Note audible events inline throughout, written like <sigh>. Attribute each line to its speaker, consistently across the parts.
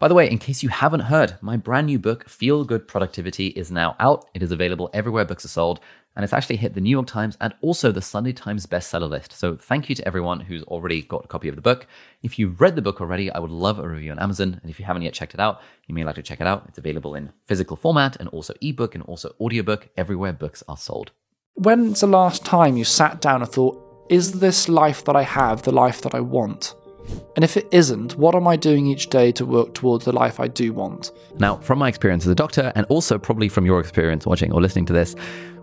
Speaker 1: By the way, in case you haven't heard, my brand new book, Feel Good Productivity, is now out. It is available everywhere books are sold, and it's actually hit the New York Times and also the Sunday Times bestseller list. So thank you to everyone who's already got a copy of the book. If you've read the book already, I would love a review on Amazon. And if you haven't yet checked it out, you may like to check it out. It's available in physical format and also ebook and also audiobook everywhere books are sold.
Speaker 2: When's the last time you sat down and thought, is this life that I have the life that I want? And if it isn't, what am I doing each day to work towards the life I do want?
Speaker 1: Now, from my experience as a doctor, and also probably from your experience watching or listening to this,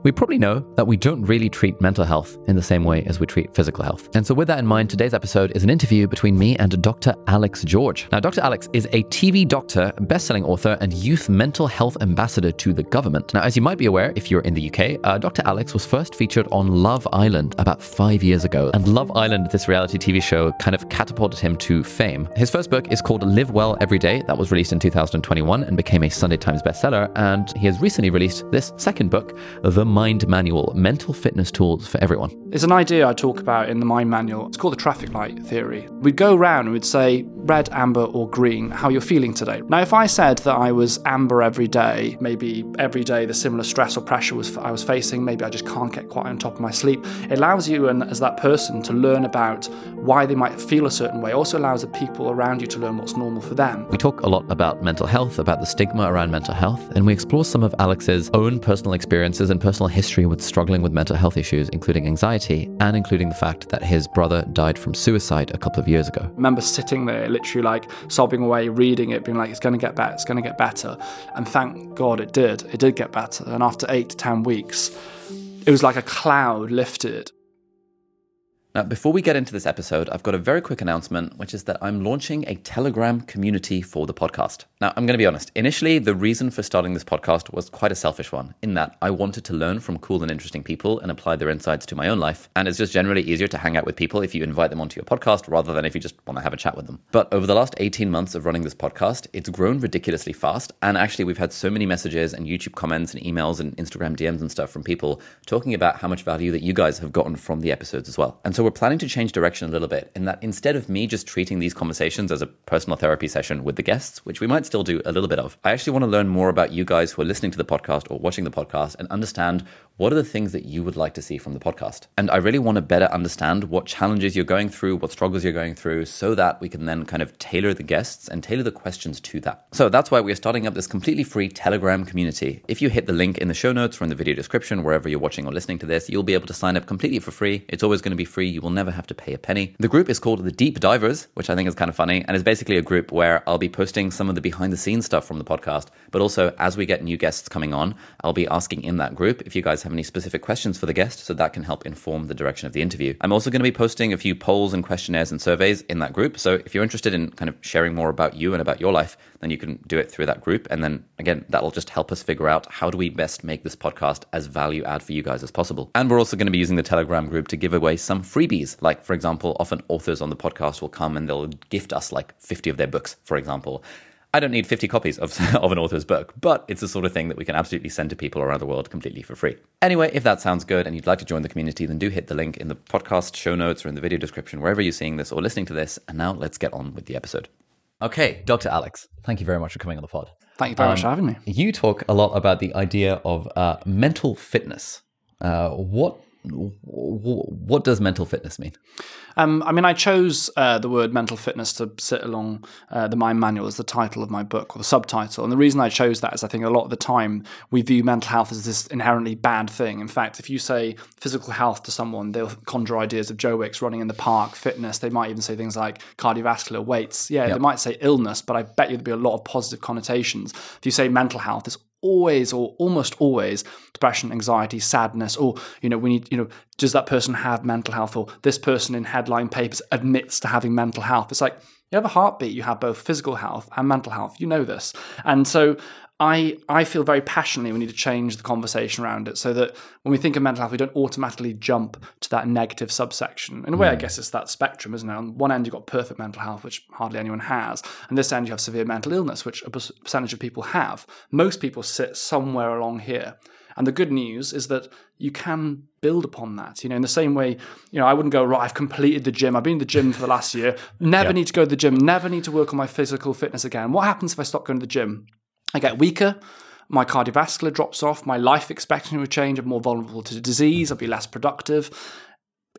Speaker 1: we probably know that we don't really treat mental health in the same way as we treat physical health. And so, with that in mind, today's episode is an interview between me and Dr. Alex George. Now, Dr. Alex is a TV doctor, best-selling author, and youth mental health ambassador to the government. Now, as you might be aware, if you're in the UK, uh, Dr. Alex was first featured on Love Island about five years ago. And Love Island, this reality TV show, kind of catapulted him to fame. His first book is called Live Well Every Day. That was released in 2021 and became a Sunday Times bestseller. And he has recently released this second book, The Mind Manual Mental Fitness Tools for Everyone.
Speaker 2: It's an idea I talk about in the Mind Manual. It's called the traffic light theory. We'd go around and we'd say red, amber, or green, how you're feeling today. Now, if I said that I was amber every day, maybe every day the similar stress or pressure was I was facing, maybe I just can't get quite on top of my sleep, it allows you and as that person to learn about why they might feel a certain way. It also allows the people around you to learn what's normal for them.
Speaker 1: We talk a lot about mental health, about the stigma around mental health, and we explore some of Alex's own personal experiences and personal history with struggling with mental health issues, including anxiety, and including the fact that his brother died from suicide a couple of years ago.
Speaker 2: I remember sitting there, literally like sobbing away, reading it, being like, it's going to get better, it's going to get better. And thank God it did. It did get better. And after eight to 10 weeks, it was like a cloud lifted.
Speaker 1: Now, before we get into this episode, I've got a very quick announcement, which is that I'm launching a Telegram community for the podcast. Now, I'm going to be honest. Initially, the reason for starting this podcast was quite a selfish one, in that I wanted to learn from cool and interesting people and apply their insights to my own life. And it's just generally easier to hang out with people if you invite them onto your podcast rather than if you just want to have a chat with them. But over the last 18 months of running this podcast, it's grown ridiculously fast. And actually, we've had so many messages and YouTube comments and emails and Instagram DMs and stuff from people talking about how much value that you guys have gotten from the episodes as well. And so we're planning to change direction a little bit in that instead of me just treating these conversations as a personal therapy session with the guests, which we might still do a little bit of, I actually want to learn more about you guys who are listening to the podcast or watching the podcast and understand what are the things that you would like to see from the podcast. And I really want to better understand what challenges you're going through, what struggles you're going through, so that we can then kind of tailor the guests and tailor the questions to that. So that's why we're starting up this completely free Telegram community. If you hit the link in the show notes or in the video description, wherever you're watching or listening to this, you'll be able to sign up completely for free. It's always going to be free. You will never have to pay a penny. The group is called the Deep Divers, which I think is kind of funny, and is basically a group where I'll be posting some of the behind the scenes stuff from the podcast, but also as we get new guests coming on, I'll be asking in that group if you guys have any specific questions for the guest, so that can help inform the direction of the interview. I'm also going to be posting a few polls and questionnaires and surveys in that group, so if you're interested in kind of sharing more about you and about your life, then you can do it through that group, and then again, that'll just help us figure out how do we best make this podcast as value add for you guys as possible. And we're also going to be using the Telegram group to give away some freebies, like for example, often authors on the podcast will come and they'll gift us like 50 of their books, for example. I don't need 50 copies of, <laughs> of an author's book, but it's the sort of thing that we can absolutely send to people around the world completely for free. Anyway, if that sounds good and you'd like to join the community, then do hit the link in the podcast show notes or in the video description, wherever you're seeing this or listening to this. And now let's get on with the episode. Okay, Dr. Alex, thank you very much for coming on the pod.
Speaker 2: Thank you very um, much for having me.
Speaker 1: You talk a lot about the idea of uh, mental fitness. Uh, what what does mental fitness mean?
Speaker 2: Um, I mean, I chose uh, the word mental fitness to sit along uh, the Mind Manual as the title of my book or the subtitle. And the reason I chose that is I think a lot of the time we view mental health as this inherently bad thing. In fact, if you say physical health to someone, they'll conjure ideas of Joe Wicks running in the park, fitness. They might even say things like cardiovascular weights. Yeah, yep. they might say illness, but I bet you there'd be a lot of positive connotations. If you say mental health, it's always or almost always depression anxiety sadness or you know we need you know does that person have mental health or this person in headline papers admits to having mental health? It's like you have a heartbeat you have both physical health and mental health you know this. And so I, I feel very passionately we need to change the conversation around it so that when we think of mental health, we don't automatically jump to that negative subsection. In a way, mm. I guess it's that spectrum, isn't it? On one end, you've got perfect mental health, which hardly anyone has. And this end, you have severe mental illness, which a percentage of people have. Most people sit somewhere along here. And the good news is that you can build upon that. You know, in the same way, you know, I wouldn't go, right, I've completed the gym. I've been in the gym for the last year. Never need to go to the gym. Never need to work on my physical fitness again. What happens if I stop going to the gym? I get weaker. My cardiovascular drops off. My life expectancy will change. I'm more vulnerable to disease. I'll be less productive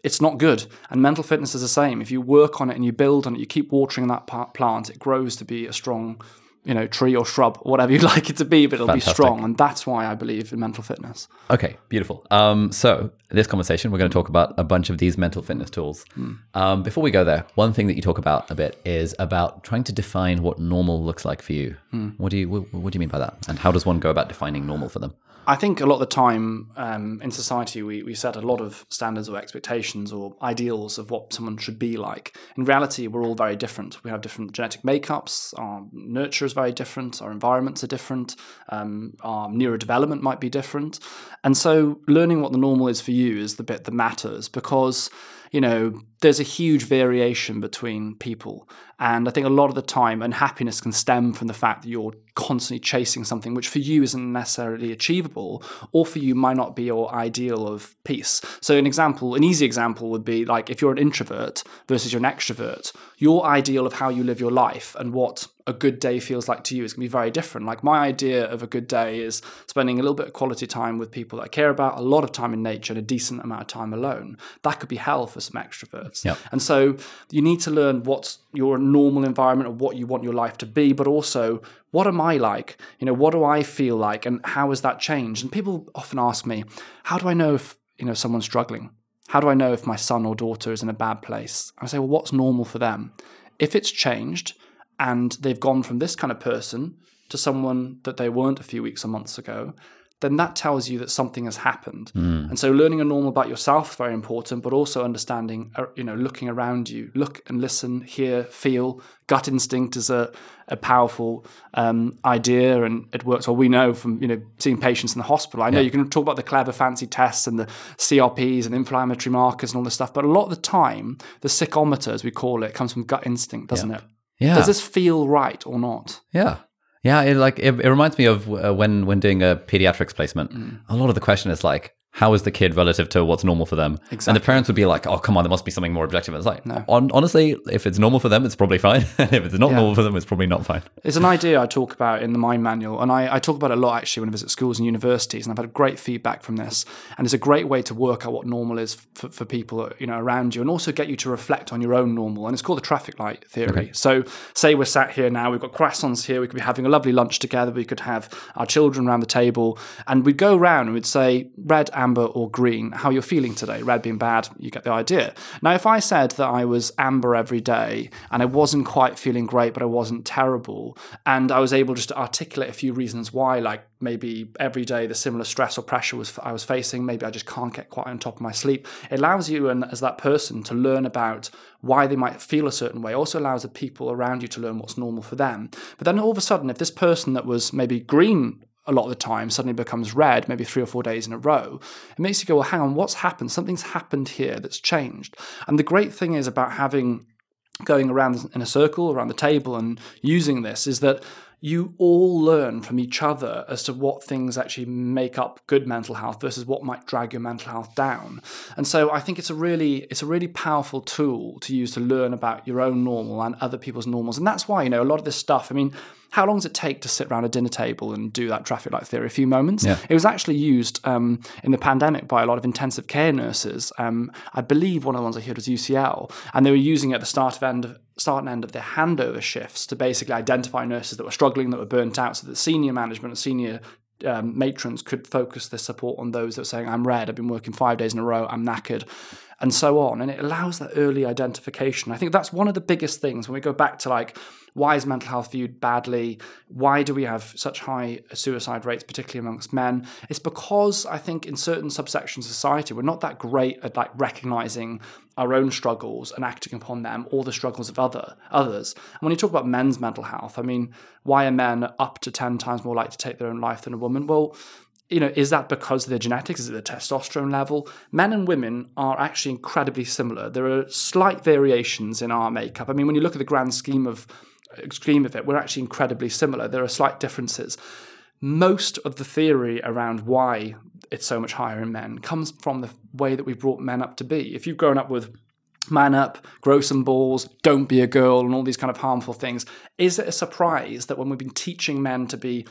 Speaker 2: it's not good. And mental fitness is the same. If you work on it and you build on it, you keep watering that plant, it grows to be a strong you know, tree or shrub, whatever you'd <laughs> like it to be, but it'll Fantastic. be strong. And that's why I believe in mental fitness.
Speaker 1: Okay, beautiful. Um, so, this conversation, we're going to talk about a bunch of these mental fitness tools. Mm. Um, before we go there, one thing that you talk about a bit is about trying to define what normal looks like for you. Mm. What do you what, what do you mean by that? And how does one go about defining normal for them?
Speaker 2: I think a lot of the time um, in society, we, we set a lot of standards or expectations or ideals of what someone should be like. In reality, we're all very different. We have different genetic makeups, our nurture is very different, our environments are different, um, our neurodevelopment might be different. And so, learning what the normal is for you is the bit that matters because you know, there's a huge variation between people. And I think a lot of the time, unhappiness can stem from the fact that you're constantly chasing something which for you isn't necessarily achievable, or for you might not be your ideal of peace. So, an example, an easy example would be like if you're an introvert versus you're an extrovert, your ideal of how you live your life and what a good day feels like to you is going to be very different. Like my idea of a good day is spending a little bit of quality time with people that I care about, a lot of time in nature, and a decent amount of time alone. That could be hell for some extroverts.
Speaker 1: Yep.
Speaker 2: And so you need to learn what's your normal environment or what you want your life to be, but also what am I like? You know, what do I feel like, and how has that changed? And people often ask me, how do I know if you know someone's struggling? How do I know if my son or daughter is in a bad place? I say, well, what's normal for them? If it's changed and they've gone from this kind of person to someone that they weren't a few weeks or months ago, then that tells you that something has happened. Mm. And so learning a normal about yourself is very important, but also understanding, uh, you know, looking around you, look and listen, hear, feel. Gut instinct is a, a powerful um, idea and it works. Well, we know from, you know, seeing patients in the hospital. I know yeah. you can talk about the clever fancy tests and the CRPs and inflammatory markers and all this stuff, but a lot of the time, the psychometer, as we call it, comes from gut instinct, doesn't yeah. it?
Speaker 1: Yeah.
Speaker 2: Does this feel right or not?
Speaker 1: Yeah. Yeah, it like it, it reminds me of uh, when when doing a pediatrics placement. Mm. A lot of the question is like, how is the kid relative to what's normal for them?
Speaker 2: Exactly.
Speaker 1: And the parents would be like, oh, come on, there must be something more objective. And it's like, no. on, honestly, if it's normal for them, it's probably fine. <laughs> if it's not yeah. normal for them, it's probably not fine.
Speaker 2: It's an idea I talk about in the Mind Manual. And I, I, talk about it a lot actually when I visit schools and universities. And I've had great feedback from this. And it's a great way to work out what normal is for, for people you know around you and also get you to reflect on your own normal. And it's called the traffic light theory. Okay. So, say we're sat here now, we've got croissants here, we could be having a lovely lunch together, we could have our children around the table, and we'd go around and we'd say red, amber, or green how you're feeling today. Red being bad, you get the idea. Now, if I said that I was amber every day and I wasn't quite feeling great, but I wasn't terrible, and I was able just to articulate a few reasons why, like maybe every day the similar stress or pressure was I was facing, maybe I just can't get quite on top of my sleep. It allows you and as that person to learn about why they might feel a certain way. Also allows the people around you to learn what's normal for them. But then all of a sudden, if this person that was maybe green a lot of the time suddenly becomes red, maybe three or four days in a row, it makes you go, well, hang on, what's happened? Something's happened here that's changed. And the great thing is about having going around in a circle around the table and using this is that you all learn from each other as to what things actually make up good mental health versus what might drag your mental health down. And so I think it's a really it's a really powerful tool to use to learn about your own normal and other people's normals. And that's why, you know, a lot of this stuff, I mean, how long does it take to sit around a dinner table and do that traffic light theory? A few moments.
Speaker 1: Yeah.
Speaker 2: It was actually used um, in the pandemic by a lot of intensive care nurses. Um, I believe one of the ones I heard was UCL, and they were using it at the start of end of, start and end of their handover shifts to basically identify nurses that were struggling, that were burnt out, so that senior management and senior um, matrons could focus their support on those that were saying, I'm red, I've been working five days in a row, I'm knackered, and so on. And it allows that early identification. I think that's one of the biggest things when we go back to like, why is mental health viewed badly? Why do we have such high suicide rates, particularly amongst men? It's because I think in certain subsections of society, we're not that great at like recognizing our own struggles and acting upon them or the struggles of other others. And when you talk about men's mental health, I mean, why are men up to 10 times more likely to take their own life than a woman? Well, you know, is that because of their genetics? Is it the testosterone level? Men and women are actually incredibly similar. There are slight variations in our makeup. I mean, when you look at the grand scheme of uh, scheme of it, we're actually incredibly similar. There are slight differences. most of the theory around why it's so much higher in men comes from the way that we've brought men up to be. If you've grown up with man up, grow some balls, don't be a girl, and all these kind of harmful things, is it a surprise that when we've been teaching men to be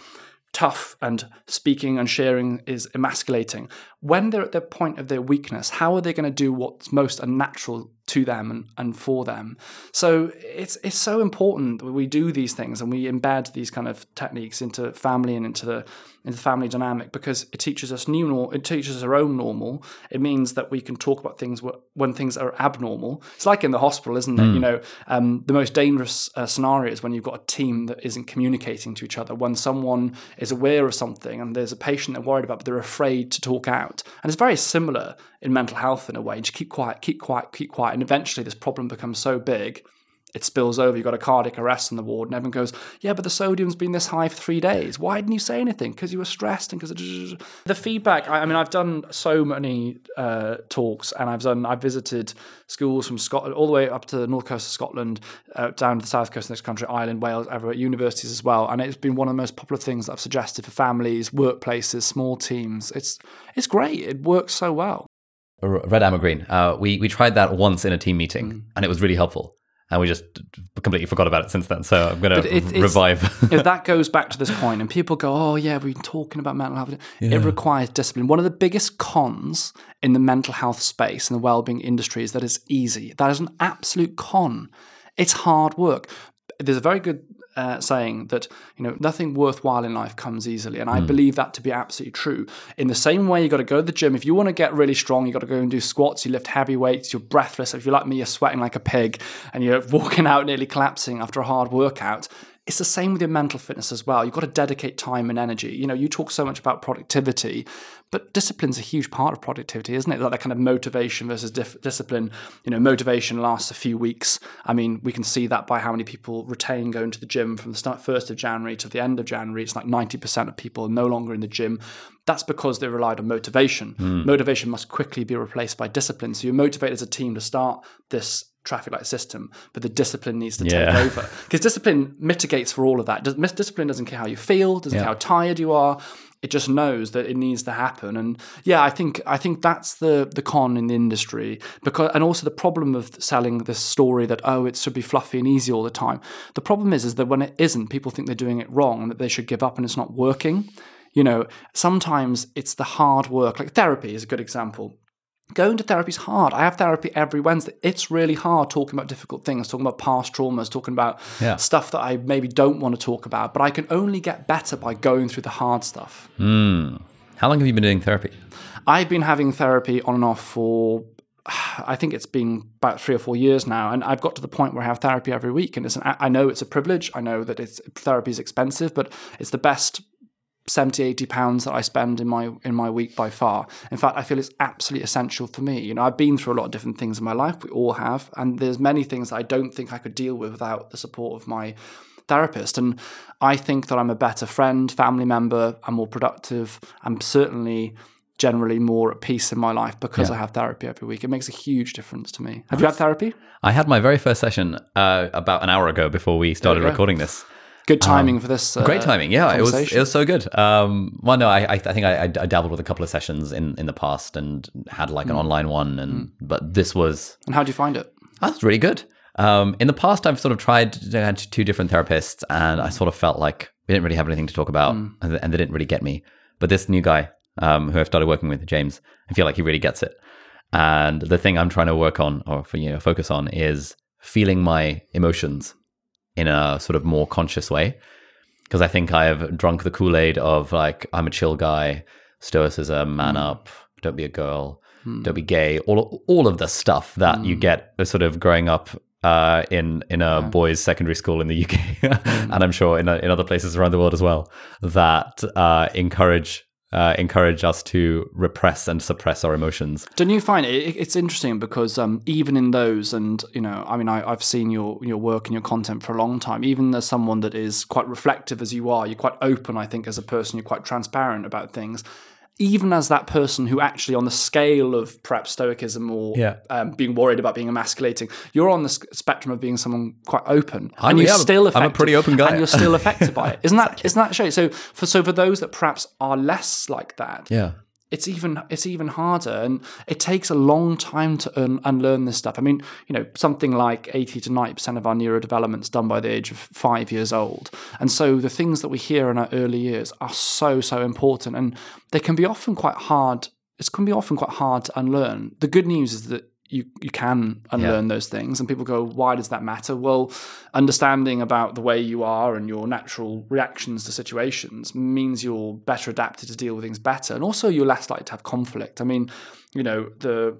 Speaker 2: tough and speaking and sharing is emasculating, when they're at the point of their weakness, how are they going to do what's most unnatural to them and, and for them? So it's it's so important that we do these things and we embed these kind of techniques into family and into the into the family dynamic because it teaches us new nor- it teaches us our own normal. It means that we can talk about things when things are abnormal. It's like in the hospital, isn't it? Mm. You know, um, the most dangerous uh, scenario is when you've got a team that isn't communicating to each other. When someone is aware of something and there's a patient they're worried about, but they're afraid to talk out out. And it's very similar in mental health in a way. Just keep quiet, keep quiet, keep quiet. And eventually this problem becomes so big it spills over. You've got a cardiac arrest in the ward, and everyone goes, "Yeah, but the sodium's been this high for three days. Why didn't you say anything? Because you were stressed and because the feedback." I, I, mean, I've done so many uh, talks, and I've done. I've visited schools from Scotland all the way up to the north coast of Scotland, uh, down to the south coast of this country, Ireland, Wales, everywhere, universities as well. And it's been one of the most popular things that I've suggested for families, workplaces, small teams. It's it's great. It works so well.
Speaker 1: Red, amber, green. Uh, we we tried that once in a team meeting, mm. and it was really helpful and we just completely forgot about it since then. So I'm going to it, revive. <laughs>
Speaker 2: you know, that goes back to this <laughs> point, and people go, "Oh yeah, we've been talking about mental health." Yeah. It requires discipline. One of the biggest cons in the mental health space and the well-being industry is that it's easy. That is an absolute con. It's hard work. There's a very good uh, saying that you know nothing worthwhile in life comes easily, and I mm. believe that to be absolutely true. In the same way, you got to go to the gym if you want to get really strong. You got to go and do squats. You lift heavy weights. You're breathless. If you're like me, you're sweating like a pig, and you're <laughs> walking out nearly collapsing after a hard workout. It's the same with your mental fitness as well. You've got to dedicate time and energy. You know, you talk so much about productivity, but discipline's a huge part of productivity, isn't it? Like that kind of motivation versus dif- discipline. You know, motivation lasts a few weeks. I mean, we can see that by how many people retain going to the gym from the start first of January to the end of January. It's like ninety percent of people are no longer in the gym. That's because they relied on motivation. Mm. Motivation must quickly be replaced by discipline. So you're motivated as a team to start this traffic light system, but the discipline needs to yeah. take over because discipline mitigates for all of that. Discipline doesn't care how you feel, doesn't yeah. care how tired you are. It just knows that it needs to happen, and yeah, I think I think that's the the con in the industry because, and also the problem of selling this story that oh it should be fluffy and easy all the time. The problem is is that when it isn't, people think they're doing it wrong and that they should give up and it's not working. You know, sometimes it's the hard work. Like therapy is a good example Going to therapy is hard. I have therapy every Wednesday. It's really hard talking about difficult things, talking about past traumas, talking about yeah. stuff that I maybe don't want to talk about. But I can only get better by going through the hard stuff.
Speaker 1: Mm. How long have you been doing therapy?
Speaker 2: I've been having therapy on and off for I think it's been about three or four years now, and I've got to the point where I have therapy every week, and it's an, I know it's a privilege. I know that it's therapy is expensive, but it's the best 70 80 pounds that I spend in my in my week by far. In fact, I feel it's absolutely essential for me. You know, I've been through a lot of different things in my life. We all have, and there's many things that I don't think I could deal with without the support of my therapist. And I think that I'm a better friend, family member, I'm more productive. I'm certainly generally more at peace in my life because yeah. I have therapy every week. It makes a huge difference to me. Have you had therapy?
Speaker 1: I had my very first session uh, about an hour ago before we started recording this.
Speaker 2: Good timing um, for this.
Speaker 1: Uh, great timing. Yeah, it was it was so good. Um, well, no, I I, think I, I, dabbled with a couple of sessions in, in the past and had like an mm. online one, and mm. but this was.
Speaker 2: And how do you find it?
Speaker 1: That's really good. Um, in the past, I've sort of tried I had two different therapists, and I sort of felt like we didn't really have anything to talk about, mm. and, and, they didn't really get me. But this new guy, um, who I've started working with, James, I feel like he really gets it. And the thing I'm trying to work on, or for, you know, focus on, is feeling my emotions in a sort of more conscious way. Because I think I have drunk the Kool Aid of like, I'm a chill guy, stoicism, man mm. up, don't be a girl, mm. don't be gay, all, all of the stuff that mm. you get sort of growing up uh, in in a yeah. boys' secondary school in the UK, <laughs> mm. and I'm sure in, in other places around the world as well, that uh, encourage uh, encourage us to repress and suppress our emotions.
Speaker 2: Don't you find it? It's interesting because um, even in those, and you know, I mean, I, have seen your your work and your content for a long time. Even as someone that is quite reflective as you are, you're quite open. I think as a person, you're quite transparent about things. Even as that person who actually on the scale of perhaps stoicism or
Speaker 1: Yeah.
Speaker 2: um, being worried about being emasculating, you're on the spectrum of being someone quite open,
Speaker 1: I'm-
Speaker 2: and you're
Speaker 1: yeah,
Speaker 2: still
Speaker 1: I'm a pretty open guy.
Speaker 2: and you're still <laughs> affected by it. Isn't that isn't that shame? So for so for those that perhaps are less like that,
Speaker 1: Yeah.
Speaker 2: It's even it's even harder and it takes a long time to un- unlearn this stuff. I mean you know something like 80 to 90% of our neurodevelopment is done by the age of five years old. And so the things that we hear in our early years are so so important and they can be often quite hard it can be often quite hard to unlearn. The good news is that you, you can unlearn those things. And people go why does that matter? Well understanding about the way you are and your natural reactions to situations means you're better adapted to deal with things better. And also you're less likely to have conflict. I mean you know the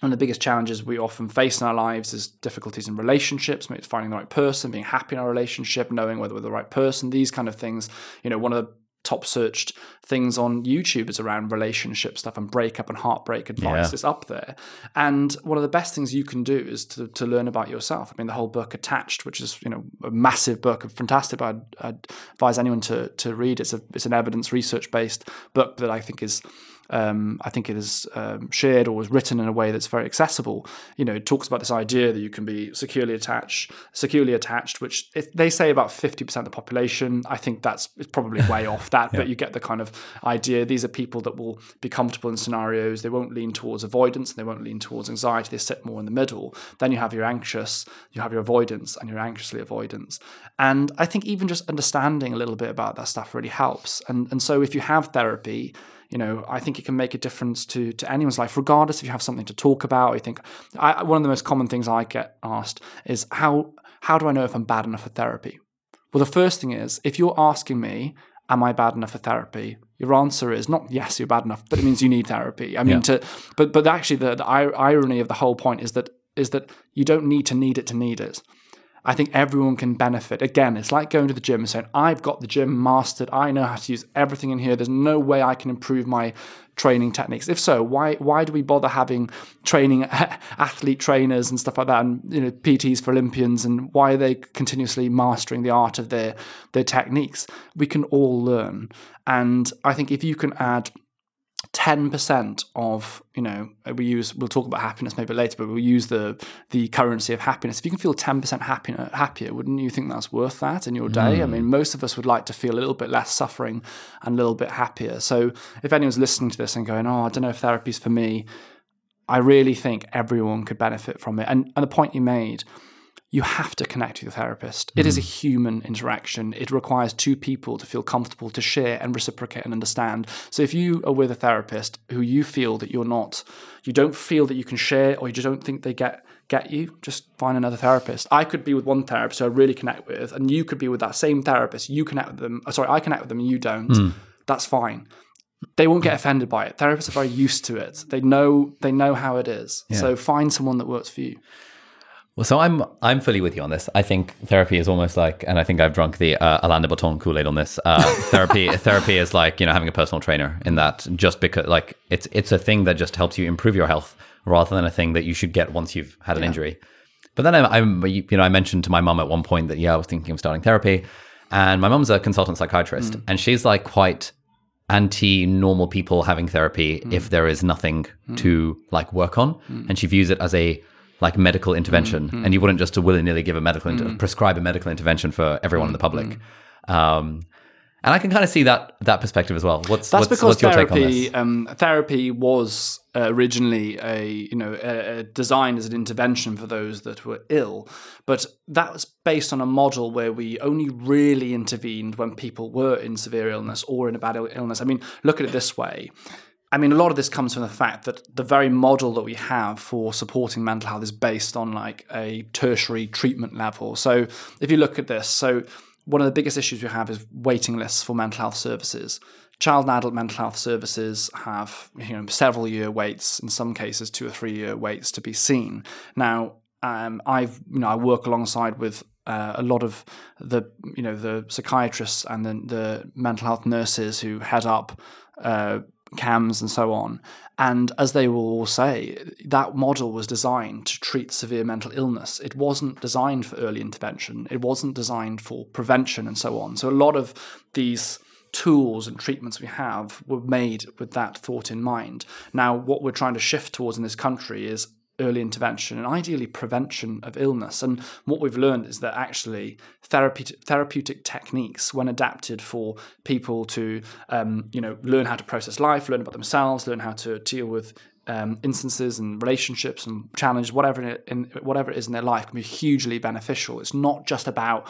Speaker 2: one of the biggest challenges we often face in our lives is difficulties in relationships, maybe finding the right person, being happy in our relationship, knowing whether we're the right person, these kind of things. You know, one of the top searched things on YouTube is around relationship stuff and breakup and heartbreak advice.
Speaker 1: Yeah.
Speaker 2: It's up there. And one of the best things you can do is to, to learn about yourself. I mean, the whole book Attached, which is, you know, a massive book, fantastic. I'd, I'd advise anyone to, to read. It's a it's an evidence research based book that I think is um, I think it is um, shared or was written in a way that's very accessible. You know, it talks about this idea that you can be securely attached, securely attached, which if they say about fifty percent of the population. I think that's it's probably way <laughs> off that, but you get the kind of idea. These are people that will be comfortable in scenarios. They won't lean towards avoidance, and they won't lean towards anxiety. They sit more in the middle. Then you have your anxious, you have your avoidance, and your anxiously avoidance. And I think even just understanding a little bit about that stuff really helps. And and so if you have therapy you know, I think it can make a difference to to anyone's life, regardless if you have something to talk about. I think I, one of the most common things I get asked is how how do I know if I'm bad enough for therapy? Well, the first thing is if you're asking me, am I bad enough for therapy? Your answer is not yes, you're bad enough, but it means you need therapy. I mean, to but but actually, the, the irony of the whole point is that is that you don't need to need it to need it. I think everyone can benefit. Again, it's like going to the gym and saying, I've got the gym mastered. I know how to use everything in here. There's no way I can improve my training techniques. If so, why why do we bother having training <laughs> athlete trainers and stuff like that and you know PTs for Olympians and why are they continuously mastering the art of their their techniques? We can all learn. And I think if you can add 10% of you know uh, we use we'll talk about happiness maybe later but we'll use the the currency of happiness. If you can feel 10% happier happier wouldn't you think that's worth that in your day? I hmm. mean most of us would like to feel a little bit less suffering and a little bit happier. So if anyone's listening to this and going oh i don't know if therapy's for me i really think everyone could benefit from it. And and the point you made you have to connect with your therapist. It is a hmm. human interaction. It requires two people to feel comfortable to share and reciprocate and understand. So if you are with a therapist who you feel that you're not, you don't feel that you can share, or you just don't think they get get you, just find another therapist. I could be with one therapist who I really connect with, and you could be with that same therapist. You connect with them. oh, Sorry, I connect with them, and you don't. Hmm. That's fine. They won't get offended by it. Therapists are very used to it. They know they know how it is. So find someone that works for you.
Speaker 1: Well, so I'm I'm fully with you on this. I think therapy is almost like, and I think I've drunk the uh, Alain de Botton Kool Aid on this. Uh, <laughs> therapy therapy is like you know having a personal trainer in that just because like it's it's a thing that just helps you improve your health rather than a thing that you should get once you've had an injury. But then I, I'm you know I mentioned to my mum at one point that yeah I was thinking of starting therapy, and my mum's a consultant psychiatrist, and she's like quite anti normal people having therapy if there is nothing to like work on, and she views it as a like medical intervention, and you wouldn't just willy nilly give a medical inter- prescribe a medical intervention for everyone in the public. Um, and I can kind of see that that perspective as well. What's
Speaker 2: That's
Speaker 1: what's,
Speaker 2: because
Speaker 1: what's your take on
Speaker 2: therapy
Speaker 1: this?
Speaker 2: um, therapy was uh, originally a you know a, a designed as an intervention for those that were ill, but that was based on a model where we only really intervened when people were in severe illness or in a bad illness. I mean, look at it this way. I mean, a lot of this comes from the fact that the very model that we have for supporting mental health is based on like a tertiary treatment level. So if you look at this, so one of the biggest issues we have is waiting lists for mental health services. Child and adult mental health services have you know several year waits, in some cases two or three year waits to be seen. Now, um, I've you know I work alongside with uh, a lot of the you know the psychiatrists and the, the mental health nurses who head up uh, CAMHS and so on. And as they will all say, that model was designed to treat severe mental illness. It wasn't designed for early intervention. It wasn't designed for prevention and so on. So a lot of these tools and treatments we have were made with that thought in mind. Now, what we're trying to shift towards in this country is early intervention and ideally prevention of illness. And what we've learned is that actually therapeutic, therapeutic techniques, when adapted for people to, um, you know, learn how to process life, learn about themselves, learn how to deal with um, instances and relationships and challenges, whatever it, in, whatever it is in their life, can be hugely beneficial. It's not just about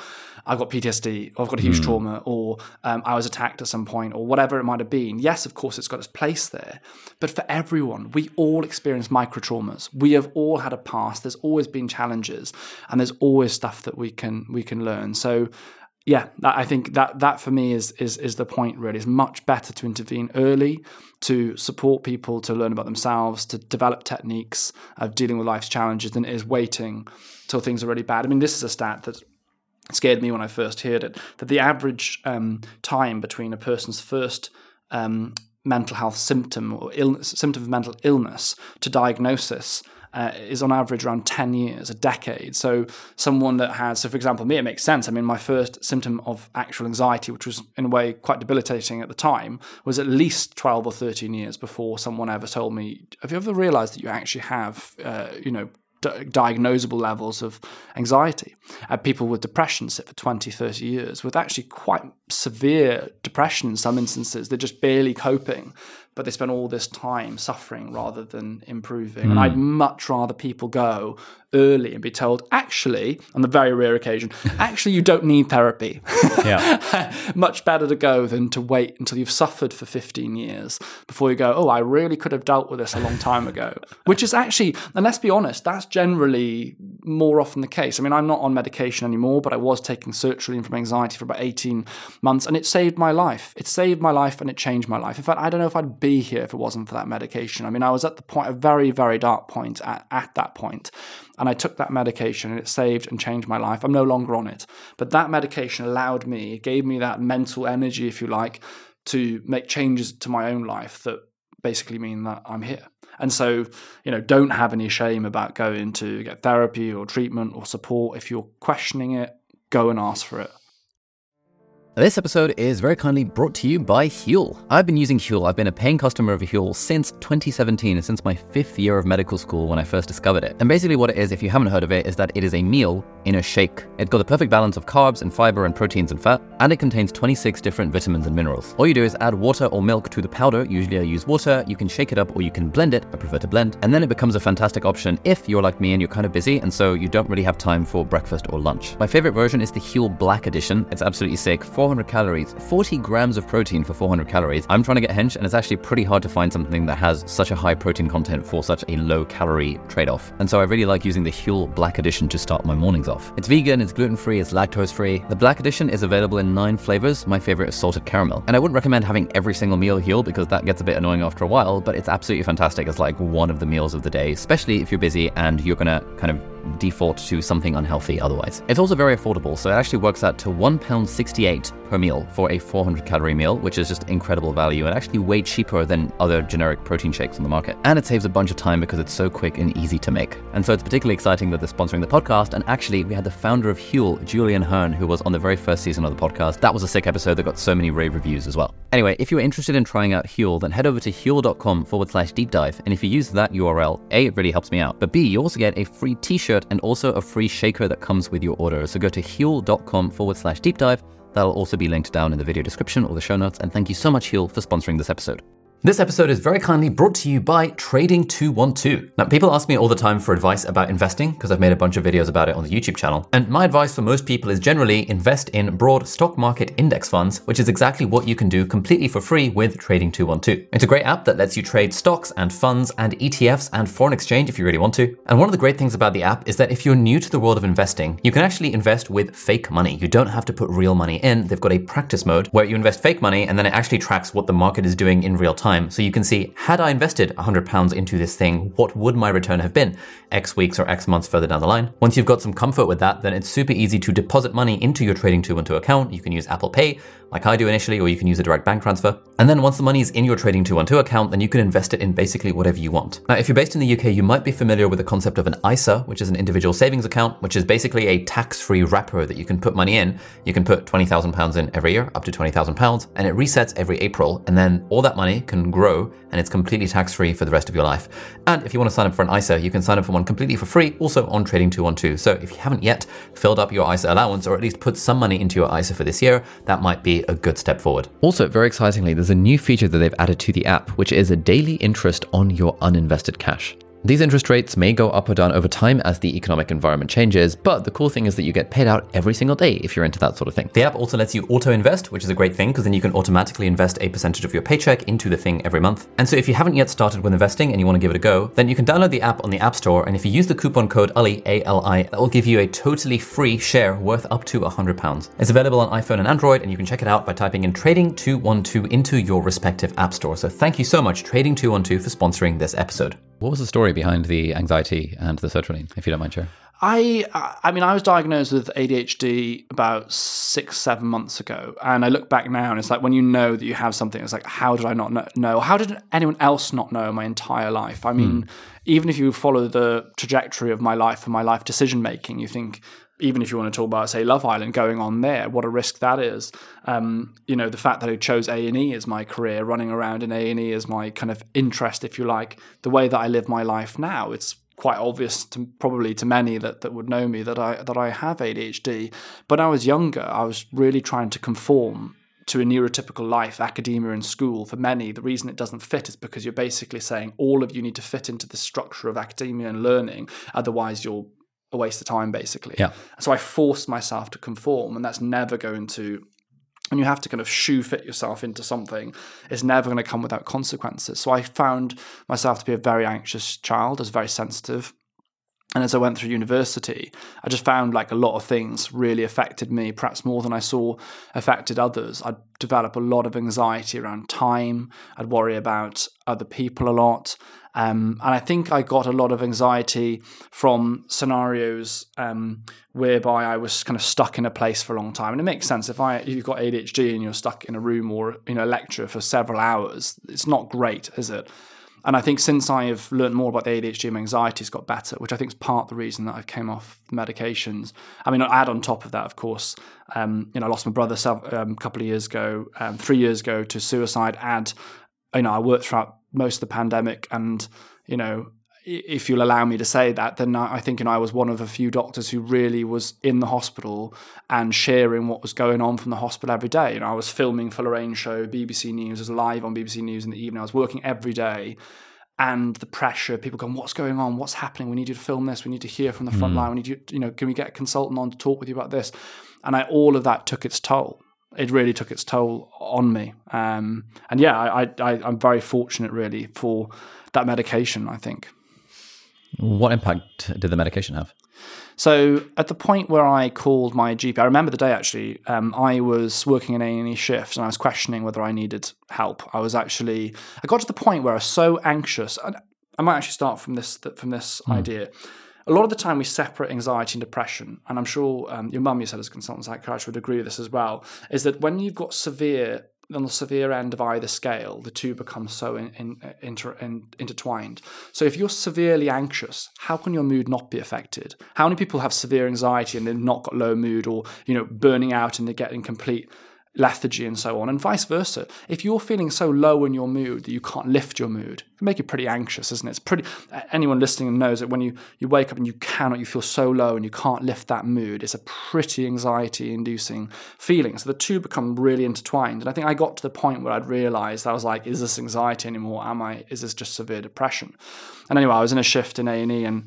Speaker 2: I've got PTSD or I've got a huge mm. trauma or um, I was attacked at some point or whatever it might have been. Yes, of course, it's got its place there, but for everyone, we all experience micro traumas. We have all had a past. There's always been challenges, and there's always stuff that we can we can learn. So yeah, I think that that for me is is is the point. Really, it's much better to intervene early, to support people to learn about themselves, to develop techniques of dealing with life's challenges, than it is waiting till things are really bad. I mean, this is a stat that scared me when I first heard it. That the average um, time between a person's first um, mental health symptom or illness, symptom of mental illness to diagnosis uh, is on average around 10 years, a decade. So, someone that has, so for example, me, it makes sense. I mean, my first symptom of actual anxiety, which was in a way quite debilitating at the time, was at least 12 or 13 years before someone ever told me, Have you ever realized that you actually have, uh, you know, diagnosable levels of anxiety. Uh, people with depression sit for 20, 30 years with actually quite severe depression in some instances. They're just barely coping, but they spend all this time suffering rather than improving. Mm. And I'd hmm. much rather people go early and be told, actually, on the very rare occasion, <laughs> actually, you don't need therapy. Yeah. <laughs> much better to go than to wait until you've suffered for 15 years before you go, oh, I really could have dealt with this a long time ago. Which is actually, and let's be honest, that's generally more often the case. I mean, I'm not on medication anymore, but I was taking sertraline from anxiety for about 18 months, and it saved my life. It saved my life and it changed my life. In fact, I don't know if I'd be here if it wasn't for that medication. I mean, I was at the point, a very, very dark point at, at that point, and I took that medication and it saved and changed my life. I'm no longer on it, but that medication allowed me, it gave me that mental energy, if you like, to make changes to my own life that basically mean that I'm here. And so, you know, don't have any shame about going to get therapy or treatment or support. If you're questioning it, go and ask for it.
Speaker 1: This episode is very kindly brought to you by Huel. I've been using Huel. I've been a paying customer of Huel since 2017, since my fifth year of medical school when I first discovered it. And basically, what it is, if you haven't heard of it, is that it is a meal in a shake. It's got the perfect balance of carbs and fiber and proteins and fat, and it contains 26 different vitamins and minerals. All you do is add water or milk to the powder. Usually, I use water. You can shake it up or you can blend it. I prefer to blend. And then it becomes a fantastic option if you're like me and you're kind of busy, and so you don't really have time for breakfast or lunch. My favorite version is the Huel Black Edition. It's absolutely sick. 400 calories, 40 grams of protein for 400 calories. I'm trying to get hench, and it's actually pretty hard to find something that has such a high protein content for such a low calorie trade off. And so I really like using the Huel Black Edition to start my mornings off. It's vegan, it's gluten free, it's lactose free. The Black Edition is available in nine flavors. My favorite is salted caramel. And I wouldn't recommend having every single meal Huel because that gets a bit annoying after a while, but it's absolutely fantastic as like one of the meals of the day, especially if you're busy and you're gonna kind of default to something unhealthy otherwise. It's also very affordable, so it actually works out to £1.68 per meal for a 400 calorie meal, which is just incredible value and actually way cheaper than other generic protein shakes on the market. And it saves a bunch of time because it's so quick and easy to make. And so it's particularly exciting that they're sponsoring the podcast. And actually, we had the founder of Huel, Julian Hearn, who was on the very first season of the podcast. That was a sick episode that got so many rave reviews as well. Anyway, if you're interested in trying out Huel, then head over to huel.com forward slash deep dive. And if you use that URL, A, it really helps me out, but B, you also get a free t shirt and also a free shaker that comes with your order. So go to huel.com forward slash deep dive That'll also be linked down in the video description or the show notes. And thank you so much, Huel, for sponsoring this episode. This episode is very kindly brought to you by Trading212. Now, people ask me all the time for advice about investing because I've made a bunch of videos about it on the YouTube channel. And my advice for most people is generally invest in broad stock market index funds, which is exactly what you can do completely for free with Trading212. It's a great app that lets you trade stocks and funds and ETFs and foreign exchange if you really want to. And one of the great things about the app is that if you're new to the world of investing, you can actually invest with fake money. You don't have to put real money in. They've got a practice mode where you invest fake money and then it actually tracks what the market is doing in real time time. So you can see, had I invested £100 into this thing, what would my return have been X weeks or X months further down the line? Once you've got some comfort with that, then it's super easy to deposit money into your Trading 212 account. You can use Apple Pay, like I do initially, or you can use a direct bank transfer. And then once the money is in your Trading 212 account, then you can invest it in basically whatever you want. Now, if you're based in the UK, you might be familiar with the concept of an ISA, which is an individual savings account, which is basically a tax-free wrapper that you can put money in. You can put £20,000 in every year, up to £20,000, and it resets every April. And then all that money can grow and it's completely tax-free for the rest of your life. And if you want to sign up for an ISA, you can sign up for one completely for free, also on Trading 212. So if you haven't yet filled up your ISA allowance, or at least put some money into your ISA for this year, that might be a good step forward. Also, very excitingly, there's a new feature that they've added to the app, which is a daily interest on your uninvested cash. These interest rates may go up or down over time as the economic environment changes, but the cool thing is that you get paid out every single day if you're into that sort of thing. The app also lets you auto invest, which is a great thing because then you can automatically invest a percentage of your paycheck into the thing every month. And so if you haven't yet started with investing and you want to give it a go, then you can download the app on the App Store. And if you use the coupon code ALI, A L I, that will give you a totally free share worth up to £100. It's available on iPhone and Android, and you can check it out by typing in Trading212 into your respective App Store. So thank you so much, Trading212, for sponsoring this episode. What was the story behind the anxiety and the sertraline, if you don't mind sharing?
Speaker 2: I, I mean, I was diagnosed with ADHD about six, seven months ago, and I look back now, and it's like when you know that you have something, it's like, how did I not know? How did anyone else not know my entire life? I mean, mm. even if you follow the trajectory of my life and my life decision making, you think, even if you want to talk about say Love Island going on there, what a risk that is. Um, you know, the fact that I chose A and E as my career, running around in A and E as my kind of interest, if you like, the way that I live my life now, it's quite obvious to probably to many that, that would know me that I that I have ADHD. But I was younger, I was really trying to conform to a neurotypical life, academia and school, for many, the reason it doesn't fit is because you're basically saying all of you need to fit into the structure of academia and learning, otherwise you'll a waste of time basically.
Speaker 1: Yeah.
Speaker 2: So I forced myself to conform, and that's never going to. And you have to kind of shoe fit yourself into something. It's never going to come without consequences. So I found myself to be a very anxious child, as very sensitive. And as I went through university, I just found like a lot of things really affected me, perhaps more than I saw affected others. I'd develop a lot of anxiety around time. I'd worry about other people a lot. Um, and I think I got a lot of anxiety from scenarios um, whereby I was kind of stuck in a place for a long time. And it makes sense if I if you've got ADHD and you're stuck in a room or in a lecture for several hours, it's not great, is it? And I think since I have learned more about the ADHD, my anxiety has got better, which I think is part of the reason that I came off medications. I mean, I add on top of that, of course, um, you know, I lost my brother um, a couple of years ago, um, three years ago to suicide. Add, you know, I worked throughout most of the pandemic. And, you know, if you'll allow me to say that, then I think you know, I was one of a few doctors who really was in the hospital and sharing what was going on from the hospital every day. You know, I was filming for Lorraine show, BBC News, I was live on BBC News in the evening. I was working every day. And the pressure, people going, what's going on? What's happening? We need you to film this. We need to hear from the front mm. line. We need you, you know, can we get a consultant on to talk with you about this? And I, all of that took its toll it really took its toll on me. Um, and yeah, I, I, I'm very fortunate really for that medication, I think.
Speaker 1: What impact did the medication have?
Speaker 2: So at the point where I called my GP, I remember the day actually. Um, I was working in A shift, and I was questioning whether I needed help. I was actually, I got to the point where I was so anxious. I might actually start from this from this mm. idea a lot of the time we separate anxiety and depression, and I'm sure um, your mum, you said as a consultant psychiatrist, would agree with this as well, is that when you've got severe on the severe end of either scale, the two become so in, in, inter, in, intertwined. So if you're severely anxious, how can your mood not be affected? How many people have severe anxiety and they've not got low mood, or you know, burning out and they get in complete lethargy and so on, and vice versa. If you're feeling so low in your mood that you can't lift your mood, it make you pretty anxious, isn't it? It's pretty. Anyone listening knows that when you you wake up and you cannot, you feel so low and you can't lift that mood. It's a pretty anxiety-inducing feeling. So the two become really intertwined. And I think I got to the point where I'd realised I was like, is this anxiety anymore? Am I? Is this just severe depression? And anyway, I was in a shift in A and E and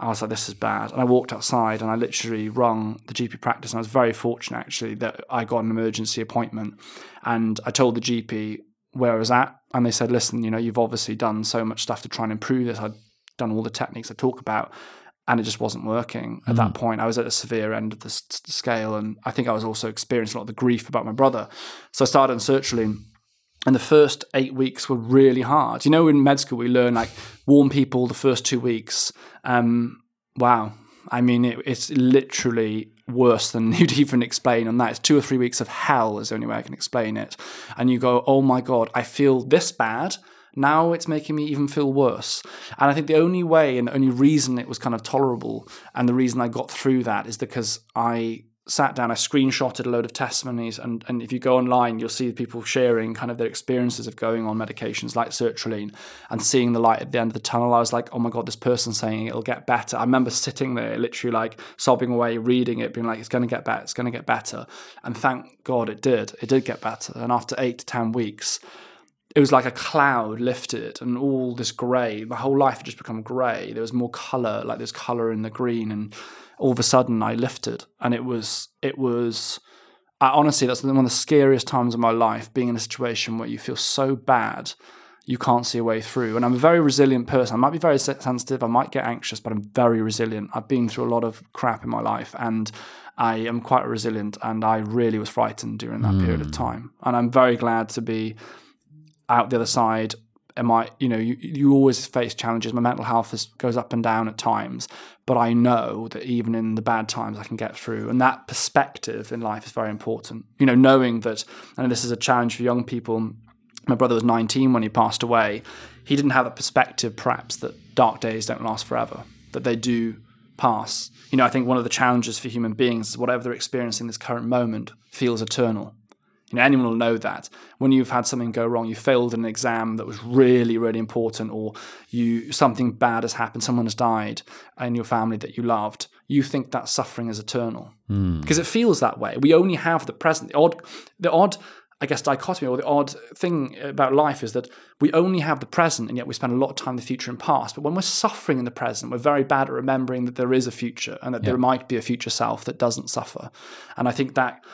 Speaker 2: I was like, this is bad. And I walked outside and I literally rung the GP practice. And I was very fortunate actually that I got an emergency appointment. And I told the GP where I was at. And they said, listen, you know, you've obviously done so much stuff to try and improve this. I'd done all the techniques I talk about. And it just wasn't working. At mm. that point, I was at a severe end of the scale. And I think I was also experiencing a lot of the grief about my brother. So I started on sertraline and the first eight weeks were really hard. You know, in med school we learn like warm people the first two weeks. Um, wow, I mean, it, it's literally worse than <laughs> you'd even explain on that. It's two or three weeks of hell, is the only way I can explain it. And you go, oh my God, I feel this bad. Now it's making me even feel worse. And I think the only way and the only reason it was kind of tolerable and the reason I got through that is because I sat down, I screenshotted a load of testimonies, and, and if you go online, you'll see people sharing kind of their experiences of going on medications like sertraline and seeing the light at the end of the tunnel. I was like, oh my God, this person's saying it'll get better. I remember sitting there literally like sobbing away, reading it, being like, it's going to get better, it's going to get better. And thank God it did. It did get better. And after eight to 10 weeks, it was like a cloud lifted and all this grey. My whole life had just become grey. There was more colour, like there's colour in the green and all of a sudden I lifted, and it was it was. I, honestly, that's one of the scariest times of my life. Being in a situation where you feel so bad, you can't see a way through. And I'm a very resilient person. I might be very sensitive. I might get anxious, but I'm very resilient. I've been through a lot of crap in my life, and I am quite resilient. And I really was frightened during that mm. period of hmm. time. And I'm very glad to be out the other side am I, you know, you, you always face challenges. My mental health is, goes up and down at times, but I know that even in the bad times, I can get through. And that perspective in life is very important. You know, knowing that, and this is a challenge for young people. My brother was 19 when he passed away. He didn't have a perspective, perhaps, that dark days don't last forever, that they do pass. You know, I think one of the challenges for human beings is whatever they're experiencing in this current moment feels eternal. You know, anyone will know that when you've had something go wrong, you failed an exam that was really, really important, or you something bad has happened, someone has died in your family that you loved. You think that suffering is eternal because mm. it feels that way. We only have the present. The odd, the odd, I guess, dichotomy or the odd thing about life is that we only have the present, and yet we spend a lot of time in the future and past. But when we're suffering in the present, we're very bad at remembering that there is a future and that yeah. there might be a future self that doesn't suffer. And I think that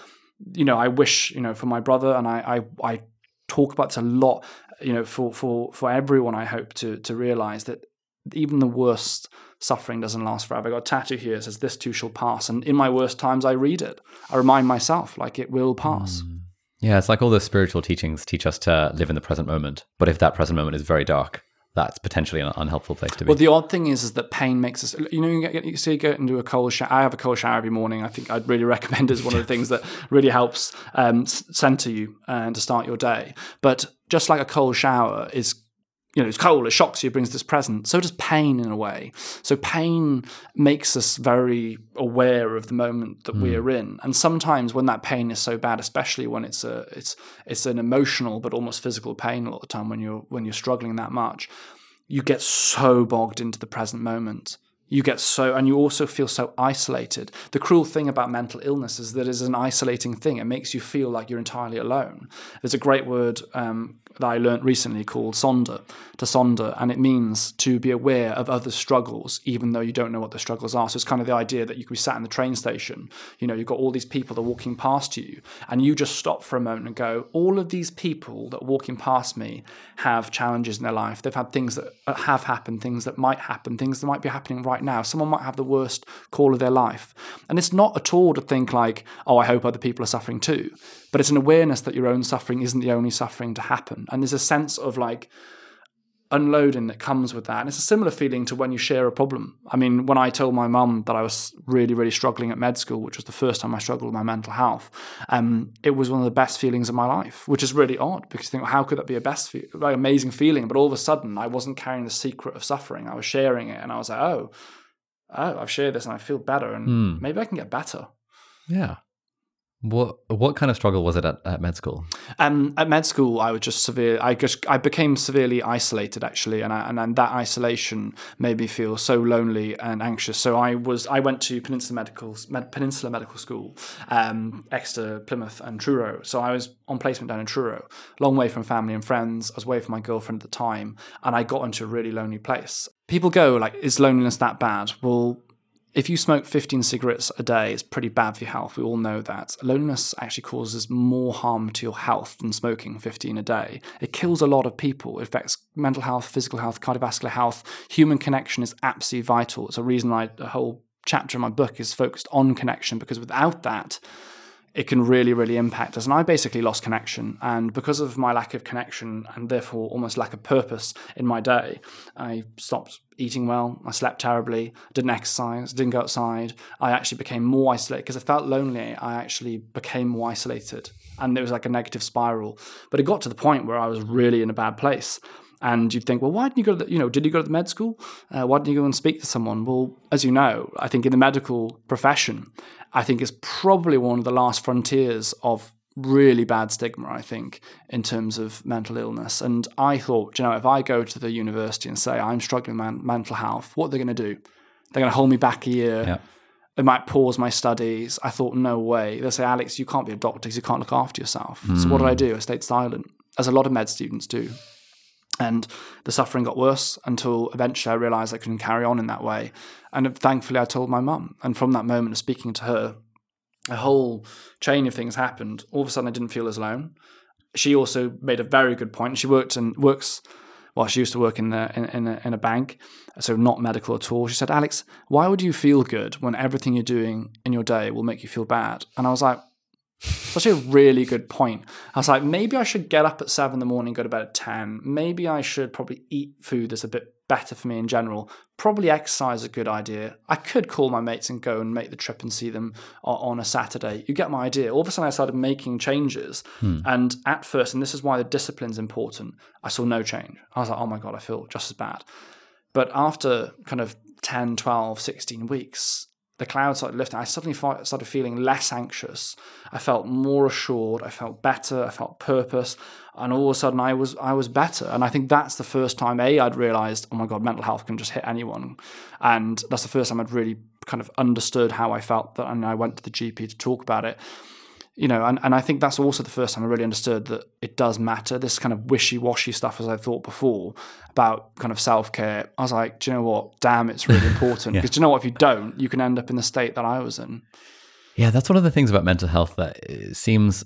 Speaker 2: you know, I wish, you know, for my brother, and I, I, I talk about this a lot, you know, for, for, for everyone, I hope to, to realize that even the worst suffering doesn't last forever. I got a tattoo here that says, This too shall pass. And in my worst times, I read it. I remind myself, like, it will pass. Mm.
Speaker 1: Yeah, it's like all the spiritual teachings teach us to live in the present moment. But if that present moment is very dark, that's potentially an unhelpful place to be.
Speaker 2: Well, the odd thing is, is that pain makes us. You know, you, get, you see, you go into a cold shower. I have a cold shower every morning. I think I'd really <laughs> recommend as one of the things that really helps um, center you and to start your day. But just like a cold shower is you know, it's cold, it shocks you, it brings this present. So does pain in a way. So pain makes us very aware of the moment that mm. we are in. And sometimes when that pain is so bad, especially when it's a it's it's an emotional but almost physical pain a lot of the time when you're when you're struggling that much, you get so bogged into the present moment you get so and you also feel so isolated the cruel thing about mental illness is that it's an isolating thing it makes you feel like you're entirely alone there's a great word um, that I learnt recently called sonder, to sonder, and it means to be aware of other struggles, even though you don't know what the struggles are. So it's kind of the idea that you could be sat in the train station, you know, you've got all these people that are walking past you, and you just stop for a moment and go, all of these people that are walking past me have challenges in their life. They've had things that uh, have happened, things that might happen, things that might be happening right now. Someone might have the worst call of their life. And it's not at all to think like, oh, I hope other people are suffering too but it's an awareness that your own suffering isn't the only suffering to happen. And there's a sense of like unloading that comes with that. And it's a similar feeling to when you share a problem. I mean, when I told my mum that I was really, really struggling at med school, which was the first time I struggled with my mental health, um, it was one of the best feelings of my life, which is really odd because you think, how could that be a best, fe- like, amazing feeling? But all of a sudden, I wasn't carrying the secret of suffering. I was sharing it, and I was like, oh, oh, I've shared this, and I feel better, and mm. maybe I can get better.
Speaker 1: Yeah. What what kind of struggle was it at, at med school?
Speaker 2: Um, at med school, I was just severe. I just I became severely isolated actually, and I, and, and that isolation made me feel so lonely and anxious. So I was I went to Peninsula Medical Med, Peninsula Medical School, um, Exeter, Plymouth, and Truro. So I was on placement down in Truro, long way from family and friends. I was away from my girlfriend at the time, and I got into a really lonely place. People go like, "Is loneliness that bad?" Well, if you smoke 15 cigarettes a day, it's pretty bad for your health. We all know that. Loneliness actually causes more harm to your health than smoking 15 a day. It kills a lot of people. It affects mental health, physical health, cardiovascular health. Human connection is absolutely vital. It's a reason I, the whole chapter in my book is focused on connection because without that, it can really, really impact us. And I basically lost connection. And because of my lack of connection and therefore almost lack of purpose in my day, I stopped eating well. I slept terribly, didn't exercise, didn't go outside. I actually became more isolated because I felt lonely. I actually became more isolated. And it was like a negative spiral. But it got to the point where I was really in a bad place. And you'd think, well, why didn't you go to the, you know, did you go to the med school? Uh, why didn't you go and speak to someone? Well, as you know, I think in the medical profession, I think is probably one of the last frontiers of really bad stigma, I think, in terms of mental illness. And I thought, you know, if I go to the university and say I'm struggling with mental health, what are they going to do? They're going to hold me back a year. Yeah. They might pause my studies. I thought, no way. They'll say, Alex, you can't be a doctor because you can't look after yourself. Mm. So what did I do? I stayed silent, as a lot of med students do. And the suffering got worse until eventually I realized I couldn't carry on in that way. And thankfully, I told my mum. And from that moment of speaking to her, a whole chain of things happened. All of a sudden, I didn't feel as alone. She also made a very good point. She worked and works. Well, she used to work in the in, in, a, in a bank, so not medical at all. She said, "Alex, why would you feel good when everything you're doing in your day will make you feel bad?" And I was like, such a really good point. I was like, maybe I should get up at seven in the morning, go to bed at 10. Maybe I should probably eat food that's a bit better for me in general. Probably exercise a good idea. I could call my mates and go and make the trip and see them on a Saturday. You get my idea. All of a sudden, I started making changes. Hmm. And at first, and this is why the discipline's important, I saw no change. I was like, oh my God, I feel just as bad. But after kind of 10, 12, 16 weeks, the clouds started lifting. I suddenly started feeling less anxious. I felt more assured. I felt better. I felt purpose, and all of a sudden, I was I was better. And I think that's the first time a I'd realized, oh my god, mental health can just hit anyone, and that's the first time I'd really kind of understood how I felt. That, and I went to the GP to talk about it you know, and, and I think that's also the first time I really understood that it does matter. This kind of wishy washy stuff, as I thought before, about kind of self care. I was like, do you know what? Damn, it's really <laughs> important. Because yeah. do you know what? If you don't, you can end up in the state that I was in.
Speaker 1: Yeah, that's one of the things about mental health that seems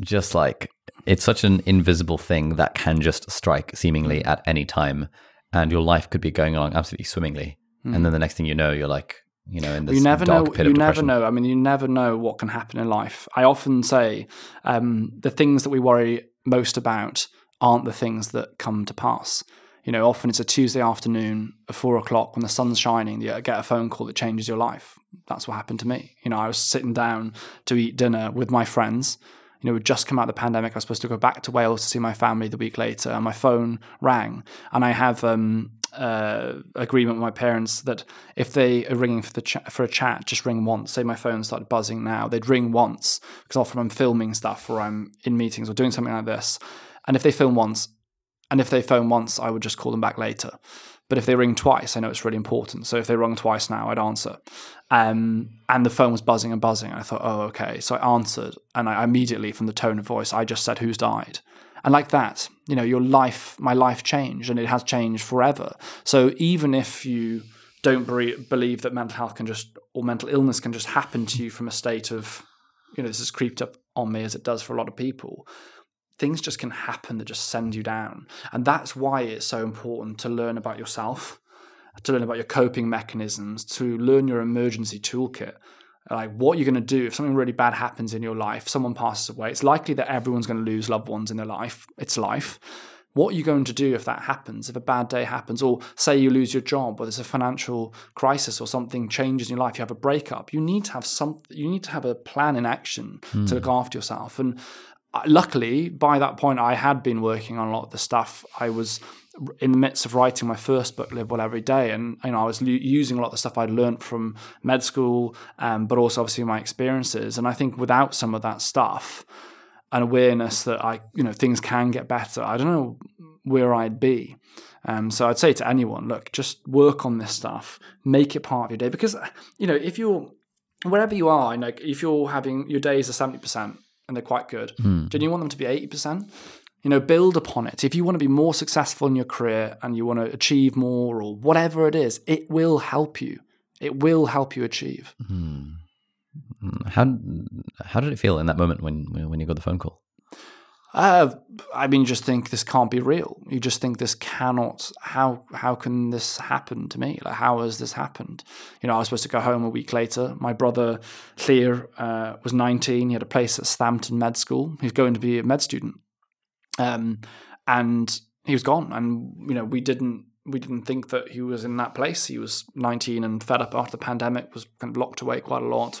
Speaker 1: just like it's such an invisible thing that can just strike seemingly at any time. And your life could be going along absolutely swimmingly. Mm. And then the next thing you know, you're like, you know, in this
Speaker 2: you never
Speaker 1: know.
Speaker 2: you never know. I mean, you never know what can happen in life. I often say um, the things that we worry most about aren't the things that come to pass. You know, often it's a Tuesday afternoon at four o'clock when the sun's shining. You get a phone call that changes your life. That's what happened to me. You know, I was sitting down to eat dinner with my friends. You know, we'd just come out of the pandemic. I was supposed to go back to Wales to see my family the week later, and my phone rang. And I have um, uh, agreement with my parents that if they are ringing for the for a chat, just ring once. Say my phone started buzzing now, they'd ring once because often I'm filming stuff or I'm in meetings or doing something like this. And if they film once, and if they phone once, I would just call them back later. But if they ring twice, I know it's really important. So if they rung twice now, I'd answer. Um, and the phone was buzzing and buzzing. And I thought, oh, okay. So I answered, and I immediately, from the tone of voice, I just said, "Who's died?" And like that, you know, your life, my life changed and it has changed forever. So even if you don't believe that mental health can just, or mental illness can just happen to you from a state of, you know, this has creeped up on me as it does for a lot of people, things just can happen that just send you down. And that's why it's so important to learn about yourself, to learn about your coping mechanisms, to learn your emergency toolkit like what you're going to do if something really bad happens in your life someone passes away it's likely that everyone's going to lose loved ones in their life it's life what are you going to do if that happens if a bad day happens or say you lose your job or there's a financial crisis or something changes in your life you have a breakup you need to have some you need to have a plan in action mm. to look hmm. after yourself and uh, luckily by that point i had been working on a lot of the stuff i was in the midst of writing my first book, Live Well Every Day, and you know I was l- using a lot of the stuff I'd learned from med school, um, but also obviously my experiences. And I think without some of that stuff, an awareness that I, you know, things can get better, I don't know where I'd be. Um, so I'd say to anyone, look, just work on this stuff, make it part of your day, because you know if you're wherever you are, you know, if you're having your days are seventy percent and they're quite good, mm. do you want them to be eighty percent? You know build upon it if you want to be more successful in your career and you want to achieve more or whatever it is it will help you it will help you achieve
Speaker 1: mm. how how did it feel in that moment when when you got the phone call
Speaker 2: Uh, I mean, you just think this can't be real. You just think this cannot. How how can this happen to me? Like, how has this happened? You know, I was supposed to go home a week later. My brother Llŷr uh, was 19. He had a place at Southampton Med School. He's going to be a med student, um, and he was gone. And you know, we didn't we didn't think that he was in that place. He was 19 and fed up after the pandemic, was kind of locked away quite a lot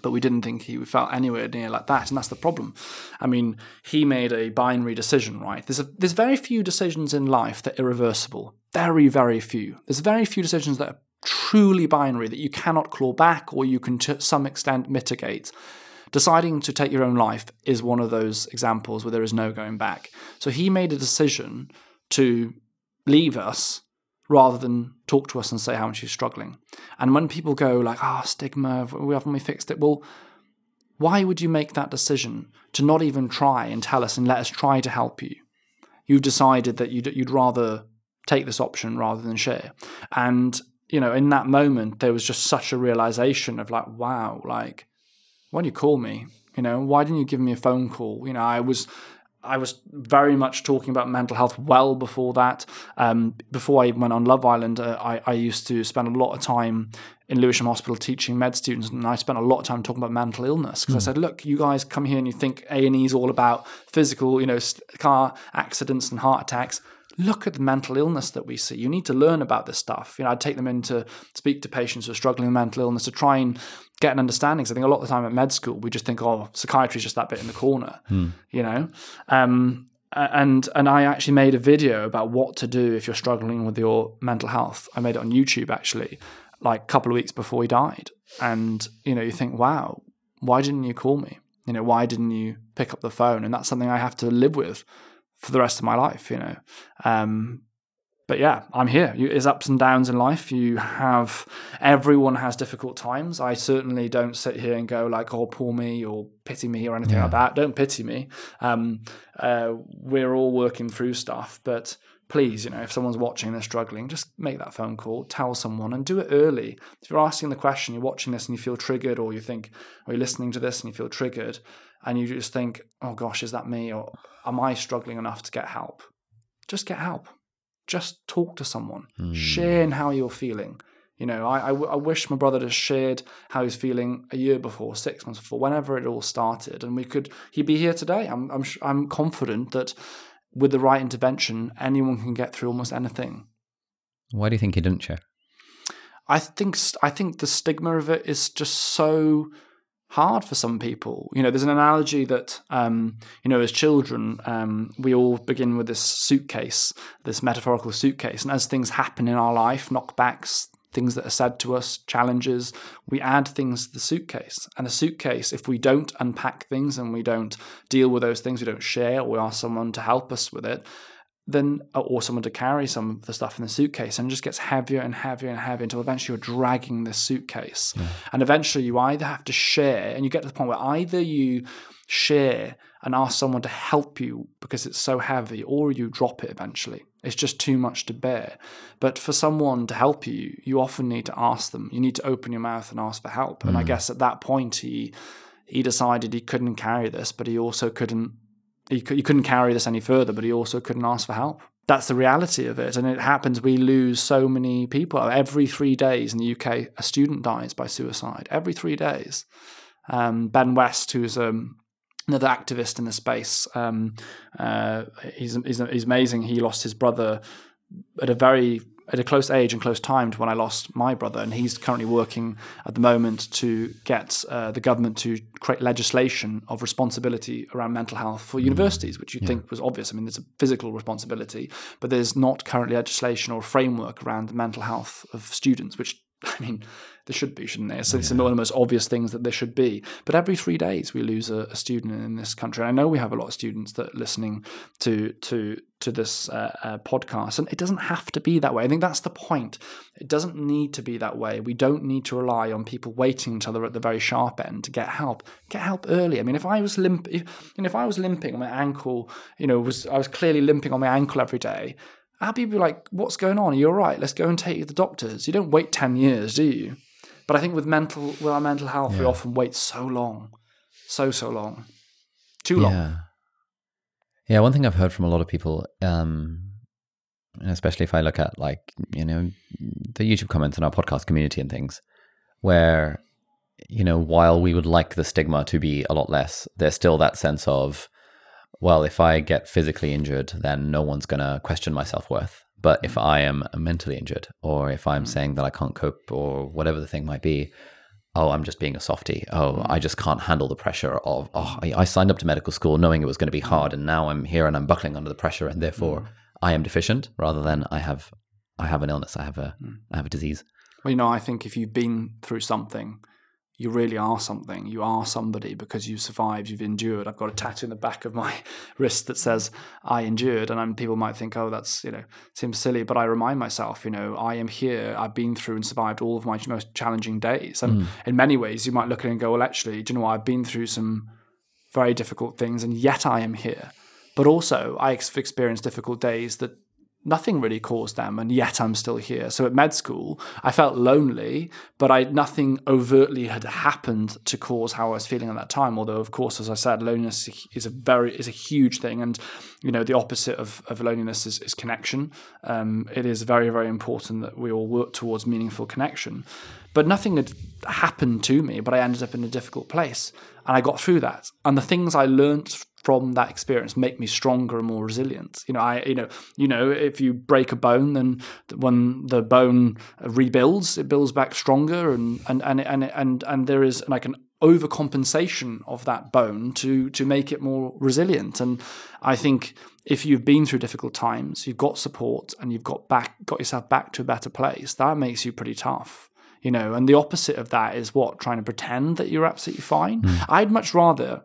Speaker 2: but we didn't think he felt anywhere near like that, and that's the problem. I mean, he made a binary decision, right? There's a, there's very few decisions in life that are irreversible. Very, very few. There's very few decisions that are truly binary that you cannot claw back or you can to some extent mitigate. Deciding to take your own life is one of those examples where there is no going back. So he made a decision to leave us rather than talk to us and say how much he's struggling. And when people go like, "Ah, oh, stigma, we haven't we fixed it?" Well, why would you make that decision to not even try and tell us and let us try to help you? You decided that you'd, you'd rather take this option rather than share. And you know, in that moment, there was just such a realization of like, wow, like, why didn't you call me? You know, why didn't you give me a phone call? You know, I was I was very much talking about mental health well before that. Um, before I even went on Love Island, uh, I, I, used to spend a lot of time in Lewisham Hospital teaching med students, and I spent a lot of time talking about mental illness because mm. I hmm. said, "Look, you guys come here and you think A and E is all about physical, you know, car accidents and heart attacks." Look at the mental illness that we see. You need to learn about this stuff. You know, I'd take them in to speak to patients who are struggling with mental illness to try and get an understanding. Because I think a lot of the time at med school, we just think, oh, psychiatry is just that bit in the corner, hmm. you know? Um, and and I actually made a video about what to do if you're struggling with your mental health. I made it on YouTube actually, like a couple of weeks before he died. And you know, you think, wow, why didn't you call me? You know, why didn't you pick up the phone? And that's something I have to live with for the rest of my life, you know. Um, but yeah, I'm here. You, there's ups and downs in life. You have everyone has difficult times. I certainly don't sit here and go like, "Oh, poor me" or "pity me" or anything yeah. like that. Don't pity me. Um, uh, we're all working through stuff, but please, you know, if someone's watching and they're struggling, just make that phone call, tell someone, and do it early. If you're asking the question, you're watching this and you feel triggered, or you think, or you're listening to this and you feel triggered, and you just think, "Oh gosh, is that me?" or am I struggling enough to get help? Just get help. Just talk to someone. Mm. Share in how you're feeling. You know, I, I, I, wish my brother had shared how he's feeling a year before, six months before, whenever it all started, and we could he'd be here today. I'm I'm I'm confident that with the right intervention, anyone can get through almost anything.
Speaker 1: Why do you think he didn't share?
Speaker 2: I think I think the stigma of it is just so hard for some people. You know, there's an analogy that, um, you know, as children, um, we all begin with this suitcase, this metaphorical suitcase. And as things happen in our life, knockbacks, things that are said to us, challenges, we add things to the suitcase. And the suitcase, if we don't unpack things and we don't deal with those things, we don't share, or we ask someone to help us with it, then or someone to carry some of the stuff in the suitcase and it just gets heavier and heavier and heavier until eventually you're dragging this suitcase yeah. and eventually you either have to share and you get to the point where either you share and ask someone to help you because it's so heavy or you drop it eventually it's just too much to bear but for someone to help you you often need to ask them you need to open your mouth and ask for help mm. and i mm. guess at that point he he decided he couldn't carry this but he also couldn't he, he couldn't carry this any further, but he also couldn't ask for help. That's the reality of it. And it happens, we lose so many people. Every three days in the UK, a student dies by suicide. Every three days. Um, ben West, who's um, another activist in the space, um, uh, he's, he's, he's amazing. He lost his brother at a very at a close age and close time to when I lost my brother, and he's currently working at the moment to get uh, the government to create legislation of responsibility around mental health for mm. universities, which you'd yeah. think was obvious. I mean, there's a physical responsibility, but there's not currently legislation or framework around the mental health of students, which <laughs> I mean, there should be, shouldn't there? So yeah. it's one of the most obvious things that there should be. But every three days we lose a, a student in this country. And I know we have a lot of students that are listening to to to this uh, uh, podcast, and it doesn't have to be that way. I think that's the point. It doesn't need to be that way. We don't need to rely on people waiting until they're at the very sharp end to get help. Get help early. I mean, if I was limp, if, you know, if I was limping on my ankle, you know, was I was clearly limping on my ankle every day our people like, what's going on? You're you all right? Let's go and take you to the doctors. You don't wait 10 years, do you? But I think with mental, with our mental health, yeah. we often wait so long, so, so long, too long. Yeah.
Speaker 1: Yeah, one thing I've heard from a lot of people, um, especially if I look at like you know the YouTube comments in our podcast community and things, where you know while we would like the stigma to be a lot less, there's still that sense of well, if I get physically injured, then no one's going to question my self worth. But if I am mentally injured, or if I'm mm. saying that I can't cope, or whatever the thing might be, oh, I'm just being a softie. Oh, I just can't handle the pressure of, oh, I, I signed up to medical school knowing it was going to be mm. hard, and now I'm here and I'm buckling under the pressure, and therefore mm. I am deficient, rather than I have, I have an illness, I have a, I have a disease.
Speaker 2: Well, you know, I think if you've been through something, you really are something. You are somebody because you survived, you've endured. I've got a tattoo in the back of my <laughs> wrist that says I endured. And I'm, people might think, oh, that's, you know, seems silly. But I remind myself, you know, I am here. I've been through and survived all of my most challenging days. And mm. in many ways, you might look at it and go, well, actually, do you know what? I've been through some very difficult things and yet I am here. But also, I have experienced difficult days that nothing really caused them and yet i'm still here. So at med school i felt lonely but i nothing overtly had happened to cause how i was feeling at that time. Although of course as i said loneliness is a very is a huge thing and you know the opposite of, of loneliness is, is connection. Um, it is very very important that we all work towards meaningful connection. But nothing had happened to me but i ended up in a difficult place and i got through that. And the things i learned from that experience make me stronger and more resilient. You know, I you know you know if you break a bone, then when the bone rebuilds, it builds back stronger, and and and and and, and there is like an overcompensation of that bone to to make it more resilient. And I think if you've been through difficult times, you've got support, and you've got back got yourself back to a better place, that makes you pretty tough you know and the opposite of that is what trying to pretend that you're absolutely fine mm. i'd much rather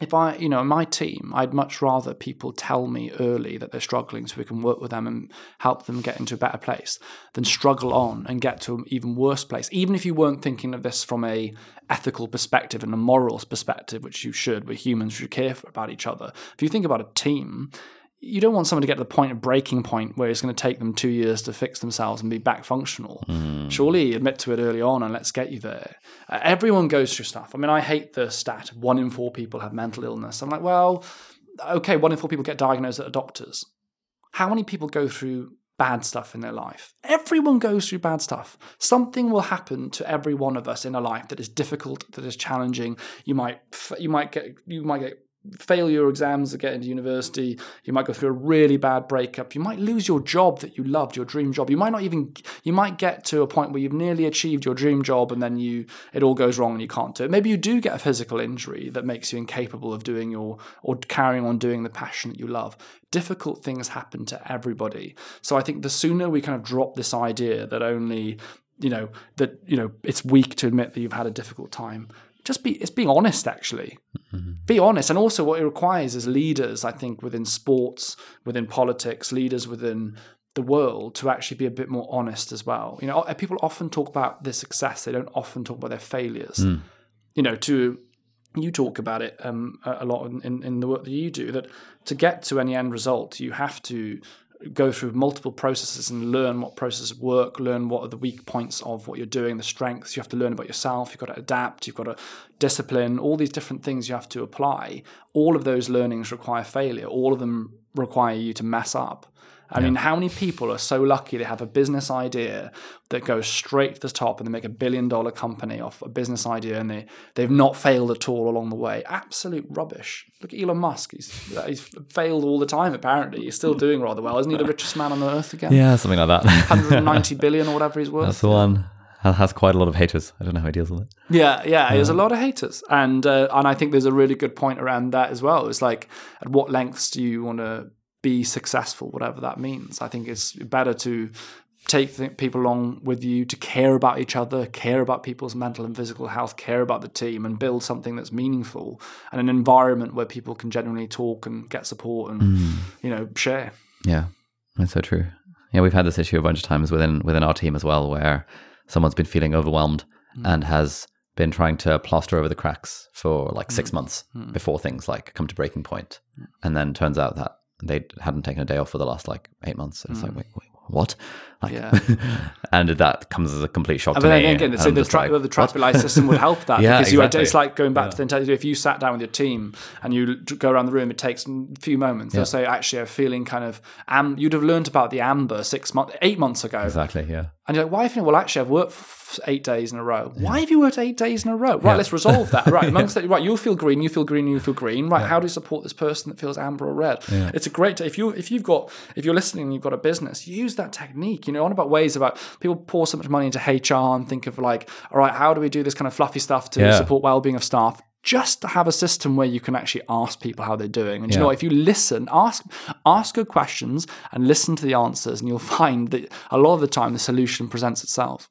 Speaker 2: if I, you know, my team, I'd much rather people tell me early that they're struggling so we can work with them and help them get into a better place than struggle on and get to an even worse place. Even if you weren't thinking of this from a ethical perspective and a morals perspective, which you should, we're humans, we should care for about each other. If you think about a team, you don't want someone to get to the point of breaking point where it's going to take them two years to fix themselves and be back functional. Mm. Surely admit to it early on and let's get you there. Uh, everyone goes through stuff. I mean, I hate the stat one in four people have mental illness. I'm like, well, okay, one in four people get diagnosed at a doctors. How many people go through bad stuff in their life? Everyone goes through bad stuff. Something will happen to every one of us in a life that is difficult, that is challenging. You might you might get you might get fail your exams to get into university. You might go through a really bad breakup. You might lose your job that you loved, your dream job. You might not even. You might get to a point where you've nearly achieved your dream job, and then you it all goes wrong and you can't do it. Maybe you do get a physical injury that makes you incapable of doing your or carrying on doing the passion that you love. Difficult things happen to everybody. So I think the sooner we kind of drop this idea that only you know that you know it's weak to admit that you've had a difficult time just be it's being honest actually mm-hmm. be honest and also what it requires is leaders i think within sports within politics leaders within the world to actually be a bit more honest as well you know people often talk about their success they don't often talk about their failures mm. you know to you talk about it um, a lot in, in the work that you do that to get to any end result you have to go through multiple processes and learn what processes work, learn what are the weak points of what you're doing, the strengths. You have to learn about yourself. You've got to adapt. You've got to discipline. All these different things you have to apply. All of those learnings require failure. All of them require you to mess up. I yeah. mean, how many people are so lucky to have a business idea that goes straight to the top and they make a billion dollar company off a business idea and they, they've not failed at all along the way? Absolute rubbish. Look at Elon Musk. He's, he's failed all the time, apparently. He's still doing rather well. Isn't he the richest man on the earth again?
Speaker 1: Yeah, something like that.
Speaker 2: 190 <laughs> billion or whatever he's worth.
Speaker 1: That's the one has quite a lot of haters. I don't know how he deals with it.
Speaker 2: Yeah, yeah, there's a lot of haters, and uh, and I think there's a really good point around that as well. It's like, at what lengths do you want to be successful, whatever that means. I think it's better to take people along with you to care about each other, care about people's mental and physical health, care about the team, and build something that's meaningful and an environment where people can genuinely talk and get support and mm. you know share.
Speaker 1: Yeah, that's so true. Yeah, we've had this issue a bunch of times within within our team as well, where someone's been feeling overwhelmed mm. and has been trying to plaster over the cracks for like six mm. months mm. before things like come to breaking point, and then turns out that they hadn't taken a day off for the last like eight months. And it's mm. like, wait, wait, what? Like,
Speaker 2: Yeah. <laughs>
Speaker 1: and that comes as a complete shock
Speaker 2: But
Speaker 1: to
Speaker 2: then
Speaker 1: me.
Speaker 2: again, so the, tra-
Speaker 1: like,
Speaker 2: the traffic light system would help that <laughs>
Speaker 1: Yeah,
Speaker 2: because you,
Speaker 1: exactly.
Speaker 2: it's like going back to the intensity. If you sat down with your team and you go around the room, it takes a few moments. They'll say, "Actually, I'm feeling kind of am." You'd have learned about the amber six months, eight months ago,
Speaker 1: Exactly, yeah.
Speaker 2: and you're like, "Why?" Have you, well, actually, I've worked f- eight days in a row. Why have you worked eight days in a row? Right, let's resolve that. Right, <laughs> amongst that, right, you'll feel green, you feel green, you feel green. Right, how do you support this person that feels amber or red? It's a great. If you if you've got if you're listening, and you've got a business, use that technique. You know, on about ways about people pour so much money into HR and think of like, all right, how do we do this kind of fluffy stuff to
Speaker 1: Yeah.
Speaker 2: support well-being of staff? Just to have a system where you can actually ask people how they're doing, and you know, what, if you listen, ask ask good questions and listen to the answers, and you'll <laughs> find that a lot of the time the solution presents itself.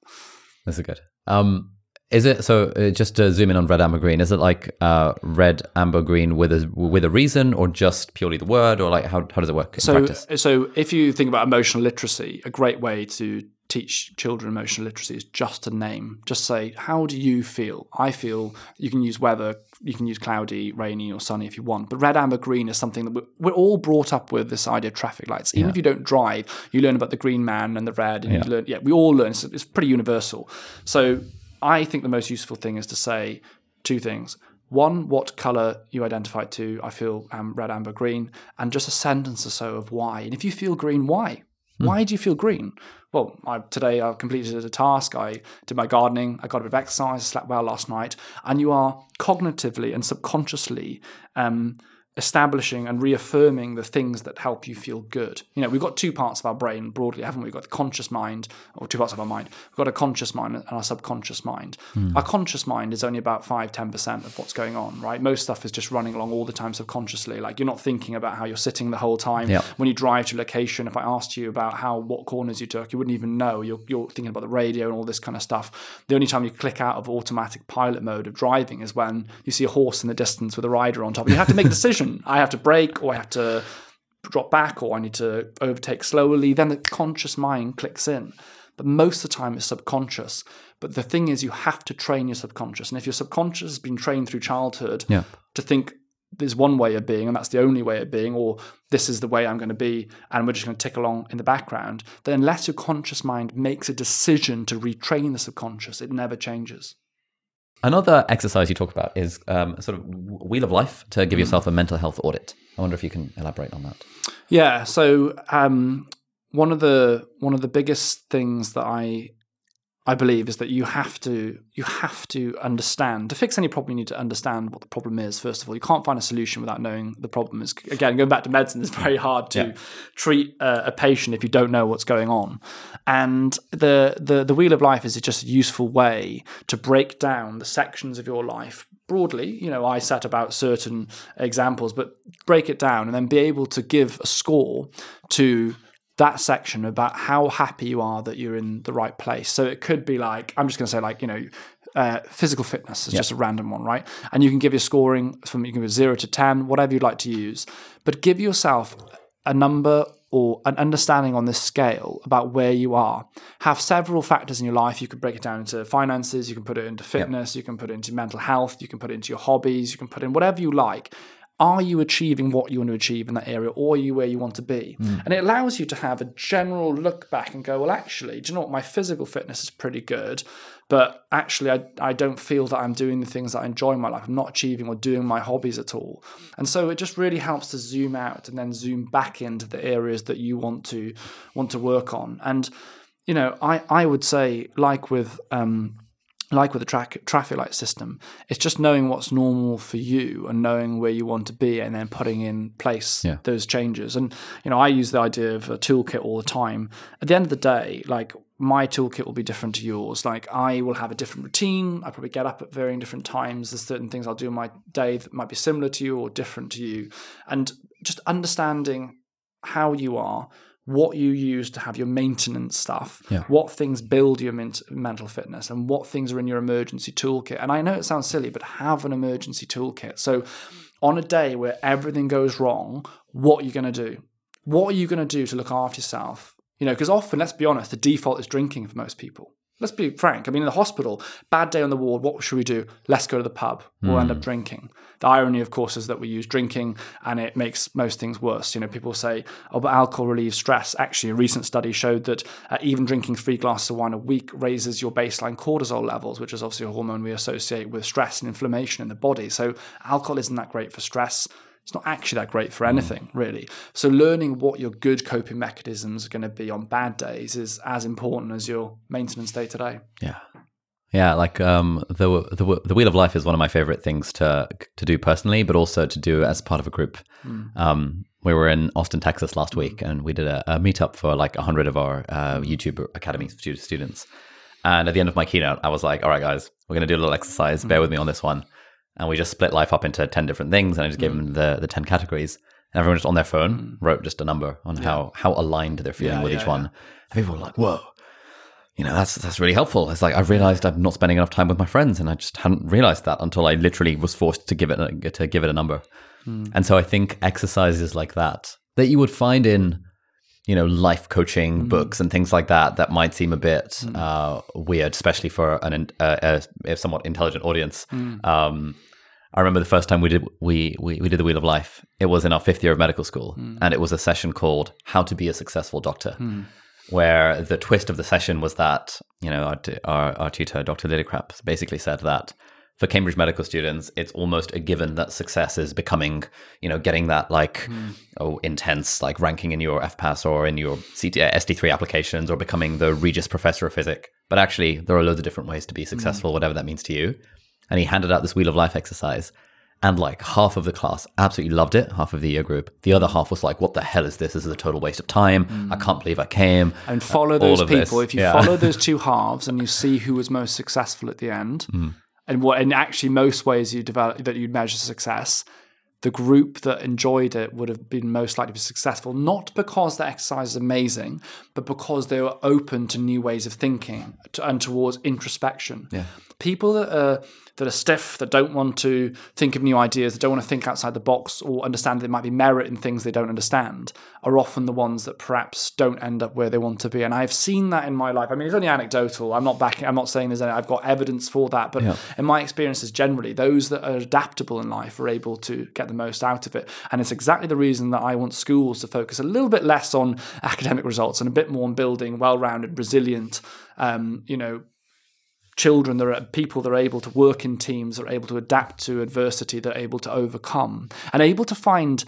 Speaker 1: That's good. Um, is it so? Uh, just to zoom in on red, amber, green. Is it like uh, red, amber, green with a with a reason, or just purely the word, or like how how does it work in
Speaker 2: So,
Speaker 1: practice?
Speaker 2: so if you think about emotional literacy, a great way to teach children emotional literacy is just to name. Just say, "How do you feel?" I feel. You can use weather. You can use cloudy, rainy, or sunny if you want. But red, amber, green is something that we're, we're all brought up with. This idea of traffic lights. Even if you don't drive, you learn about the green man and the red, and you learn. Yeah, we all learn. It's, it's pretty universal. So, I think the most useful thing is to say two things. One, what color you identify to. I feel um, red, amber, green, and just a sentence or so of why. And if you feel green, why? Why do you feel green? Well, I, today I completed a task. I did my gardening. I got a bit of exercise. I slept well last night. And you are cognitively and subconsciously um, establishing and reaffirming the things that help you feel good. You know, we've got two parts of our brain broadly, haven't we? We've got the conscious mind, or two parts of our mind. We've got a conscious mind and our subconscious mind. Hmm. Our conscious mind is only about 5 10% of what's going on, right? Most stuff is just running along all the time subconsciously. Like you're not thinking about how you're sitting the whole time.
Speaker 1: Yeah.
Speaker 2: When you drive to a location, if I asked you about how what corners you took, you wouldn't even know. You're, you're thinking about the radio and all this kind of stuff. The only time you click out of automatic pilot mode of driving is when you see a horse in the distance with a rider on top. You have to make a <laughs> decision. I have to brake or I have to drop back or I need to overtake slowly. Then the conscious mind clicks in. But most of the time it's subconscious. But the thing is, you have to train your subconscious. And if your subconscious has been trained through childhood
Speaker 1: Yeah.
Speaker 2: to think there's one way of being and that's the only way of being, or this is the way I'm going to be, and we're just going to tick along in the background, then unless your conscious mind makes a decision to retrain the subconscious, it never changes.
Speaker 1: Another exercise you talk about is um, sort of wheel of life to give yourself a mental health audit. I wonder if you can elaborate on that.
Speaker 2: Yeah. So um, one of the one of the biggest things that I I believe is that you have to you have to understand to fix any problem. You need to understand what the problem is. First of all, you can't find a solution without knowing the problem is. Again, going back to medicine, it's very hard to
Speaker 1: Yeah.
Speaker 2: treat uh, a patient if you don't know what's going on. And the the the wheel of life is just a useful way to break down the sections of your life broadly. You know, I set about certain examples, but break it down and then be able to give a score to that section about how happy you are that you're in the right place. So it could be like, I'm just going to say, like, you know, uh, physical fitness is just a random one, right? And you can give your scoring from you can go zero to 10, whatever you'd like to use, but give yourself a number or an understanding on this scale about where you are. Have several factors in your life. You could break it down into finances, you can put it into fitness, you can put it into mental health, you can put it into your hobbies, you can put in whatever you like are you achieving what you want to achieve in that area? Or are you where you want to be? And it allows you to have a general look back and go well actually do you know what? My physical fitness is pretty good but actually I, I don't feel that i'm doing the things that i enjoy in my life. I'm not achieving or doing my hobbies at all. And so it just really helps to zoom out and then zoom back into the areas that you want to want to work on. And you know i i would say like with um like with the tra- traffic light system, it's just knowing what's normal for you and knowing where you want to be and then putting in place
Speaker 1: Yeah.
Speaker 2: those changes. And, you know, I use the idea of a toolkit all the time. At the end of the day, like my toolkit will be different to yours. Like I will have a different routine. I probably get up at varying different times. There's certain things I'll do in my day that might be similar to you or different to you. And just understanding how you are, what you use to have your maintenance stuff,
Speaker 1: Yeah.
Speaker 2: what things build your ment- mental fitness, and what things are in your emergency toolkit. And I know it sounds silly, but have an emergency toolkit. So, on a day where everything goes wrong, what are you going to do? What are you going to do to look after yourself? You know, because often, let's be honest, the default is drinking for most people. Let's be frank. I mean, in the hospital, bad day on the ward, what should we do? Let's go to the pub. We'll end up mm. drinking. The irony, of course, is that we use drinking and it makes most things worse. You know, people say, oh, but alcohol relieves stress. Actually, a recent study showed that uh, even drinking three glasses of wine a week raises your baseline cortisol levels, which is obviously a hormone we associate with stress and inflammation in the body. So, alcohol isn't that great for stress it's not actually that great for anything, really. So, learning what your good coping mechanisms are going to be on bad days is as important as your maintenance day to day.
Speaker 1: Yeah. Yeah, like um, the, the the wheel of life is one of my favorite things to to do personally, but also to do as part of a group. Mm. Um, we were in Austin, Texas last week, and we did a, a meetup for like hundred of our uh, YouTube Academy students. And at the end of my keynote, I was like, "All right, guys, we're going to do a little exercise. Bear with me on this one." and we just split life up into 10 different things and I just gave mm. them the, the 10 categories. And everyone just on their phone mm. wrote just a number on yeah. how, how aligned they're feeling yeah, with yeah, each one. And people were like, whoa, you know, that's, that's really helpful. It's like, I've realized I'm not spending enough time with my friends and I just hadn't realized that until I literally was forced to give it, a, to give it a number. Mm. And so I think exercises like that, that you would find in, you know, life coaching mm. books and things like that, that might seem a bit mm. uh, weird, especially for an uh, a, somewhat intelligent audience. Mm. Um, I remember the first time we did we, we we did the Wheel of Life. It was in our fifth year of medical school, mm. and it was a session called "How to Be a Successful Doctor," mm. Where the twist of the session was that you know our our, our tutor, Dr. Lillicrap, basically said that for Cambridge medical students, it's almost a given that success is becoming, you know, getting that like mm. oh intense like ranking in your FPAS or in your CT, uh, ST3 applications or becoming the Regius Professor of Physics. But actually, there are loads of different ways to be successful, mm. whatever that means to you and he handed out this Wheel of Life exercise. And like half of the class absolutely loved it, half of the year group. The other half was like, "What the hell is this? This is a total waste of time. Mm. I can't believe I came."
Speaker 2: And follow those people. If you yeah. follow those <laughs> two halves and you see who was most successful at the end, mm. and what, and actually most ways you develop that you measure success, the group that enjoyed it would have been most likely to be successful, not because the exercise is amazing, but because they were open to new ways of thinking and towards introspection.
Speaker 1: Yeah.
Speaker 2: People that are that are stiff, that don't want to think of new ideas, that don't want to think outside the box or understand that there might be merit in things they don't understand, are often the ones that perhaps don't end up where they want to be. And I've seen that in my life. I mean, it's only anecdotal. I'm not backing. I'm not saying there's any. I've got evidence for that, but yeah. in my experiences, generally, those that are adaptable in life are able to get the most out of it. And it's exactly the reason that I want schools to focus a little bit less on academic results and a bit more on building well-rounded, resilient, um, you know, children, there are people that are able to work in teams, that are able to adapt to adversity, that are able to overcome, and able to find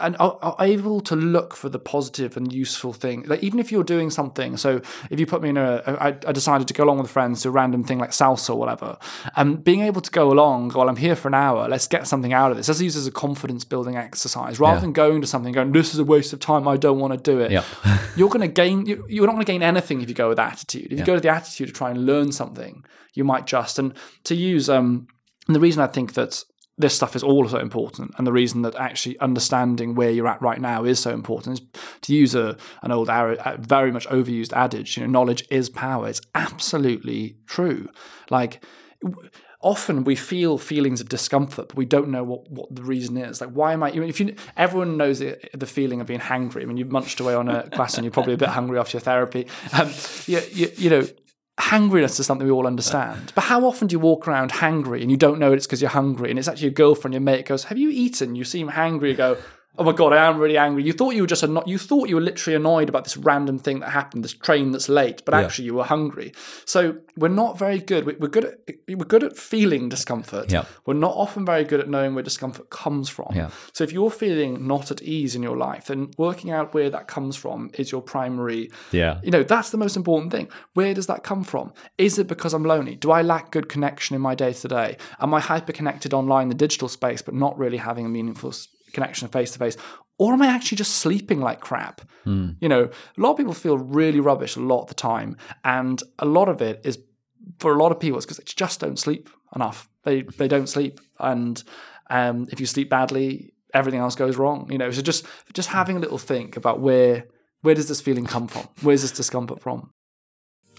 Speaker 2: and are, are, able to look for the positive and useful thing. Like even if you're doing something, so if you put me in a, I, I decided to go along with friends to a random thing like salsa or whatever, and being able to go along, while I'm here for an hour, let's get something out of this. Let's use as a confidence building exercise rather yeah. than going to something going, this is a waste of time. I don't want to do it. <laughs> You're going to gain. You're not going to gain anything if you go with attitude. If you go with the attitude to try and learn something, you might just and to use um. And the reason I think that this stuff is also important. And the reason that actually understanding where you're at right now is so important is to use a, an old, very much overused adage, you know, knowledge is power. It's absolutely true. Like, often we feel feelings of discomfort, but we don't know what, what the reason is. Like, why am I? If you, everyone knows the, feeling of being hungry. I mean, you've munched away on a glass and you're probably a bit hungry after your therapy. Um, you, you, you know, hangriness is something we all understand. But how often do you walk around hangry and you don't know it's because you're hungry and it's actually your girlfriend, your mate goes, Have you eaten? You seem hangry. You go, oh my god, I am really angry. You thought you were just anno- you thought you were literally annoyed about this random thing that happened, this train that's late, but actually you were hungry. So we're not very good. We're good at we're good at feeling discomfort.
Speaker 1: Yeah.
Speaker 2: We're not often very good at knowing where discomfort comes from.
Speaker 1: Yeah.
Speaker 2: So if you're feeling not at ease in your life, then working out where that comes from is your primary.
Speaker 1: Yeah.
Speaker 2: You know that's the most important thing. Where does that come from? Is it because I'm lonely? Do I lack good connection in my day to day? Am I hyper connected online, the digital space, but not really having a meaningful connection face to face or am I actually just sleeping like crap?
Speaker 1: Mm.
Speaker 2: You know, a lot of people feel really rubbish a lot of the time, and a lot of it is for a lot of people it's because they just don't sleep enough. They they don't sleep, and um, if you sleep badly, everything else goes wrong. You know, so just just having a little think about where where does this feeling come from? Where's this discomfort from?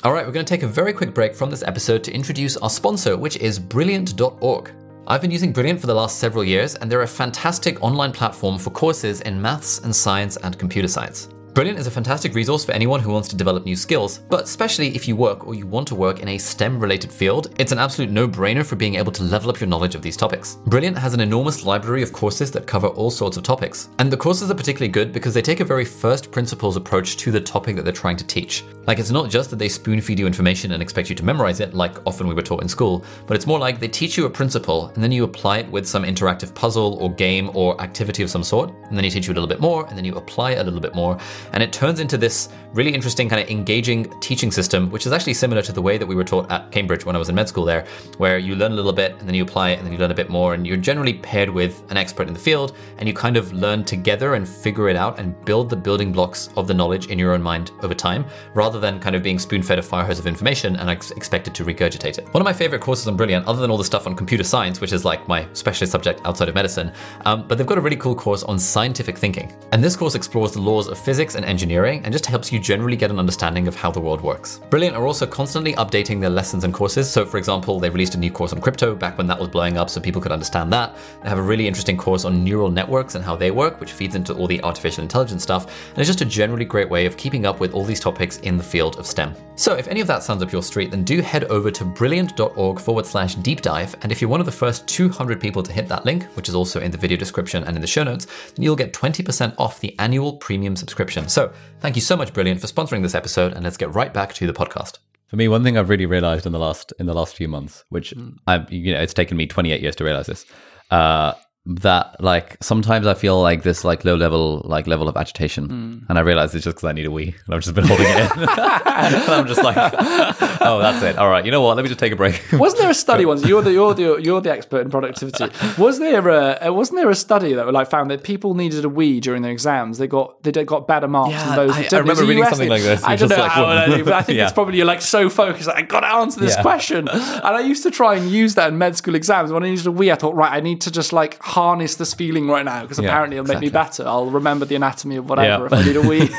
Speaker 1: All right, we're going to take a very quick break from this episode to introduce our sponsor, which is Brilliant.org. I've been using Brilliant for the last several years, and they're a fantastic online platform for courses in maths and science and computer science. Brilliant is a fantastic resource for anyone who wants to develop new skills, but especially if you work or you want to work in a STEM related field, it's an absolute no brainer for being able to level up your knowledge of these topics. Brilliant has an enormous library of courses that cover all sorts of topics. And the courses are particularly good because they take a very first principles approach to the topic that they're trying to teach. Like, it's not just that they spoon feed you information and expect you to memorize it, like often we were taught in school, but it's more like they teach you a principle and then you apply it with some interactive puzzle or game or activity of some sort, and then they teach you a little bit more, and then you apply it a little bit more, and it turns into this really interesting kind of engaging teaching system, which is actually similar to the way that we were taught at Cambridge when I was in med school there, where you learn a little bit and then you apply it and then you learn a bit more, and you're generally paired with an expert in the field, and you kind of learn together and figure it out and build the building blocks of the knowledge in your own mind over time, rather than kind of being spoon fed a fire hose of information and ex- expected to regurgitate it. One of my favorite courses on Brilliant, other than all the stuff on computer science, which is like my specialist subject outside of medicine, um, but they've got a really cool course on scientific thinking. And this course explores the laws of physics and engineering and just helps you generally get an understanding of how the world works. Brilliant are also constantly updating their lessons and courses. So, for example, they released a new course on crypto back when that was blowing up so people could understand that. They have a really interesting course on neural networks and how they work, which feeds into all the artificial intelligence stuff. And it's just a generally great way of keeping up with all these topics in the field of STEM. So, if any of that sounds up your street, then do head over to brilliant.org forward slash deep dive. And if you're one of the first 200 people to hit that link, which is also in the video description and in the show notes, then you'll get 20% off the annual premium subscription. So, thank you so much, Brilliant, for sponsoring this episode, and let's get right back to the podcast.
Speaker 3: For me, one thing I've really realized in the last in the last few months, which mm. I've you know, it's taken me 28 years to realize this, uh, that like sometimes I feel like this like low level like level of agitation, mm. and I realize it's just because I need a wee, and I've just been holding it in. <laughs> and I'm just like, <laughs> oh, that's it. All right, you know what? Let me just take a break.
Speaker 2: wasn't there a study <laughs> once? You're the you're the you're the expert in productivity. Was there a wasn't there a study that like found that people needed a wee during their exams? They got they got better marks yeah, than those.
Speaker 3: I, I remember reading something like this.
Speaker 2: I don't know like, how, but I think yeah. it's probably you're like so focused. Like, I got to answer this yeah. question, and I used to try and use that in med school exams. When I needed a wee, I thought, right, I need to just like harness this feeling right now because yeah, apparently it'll exactly. make me better. I'll remember the anatomy of whatever yeah. if I need a <laughs> wee.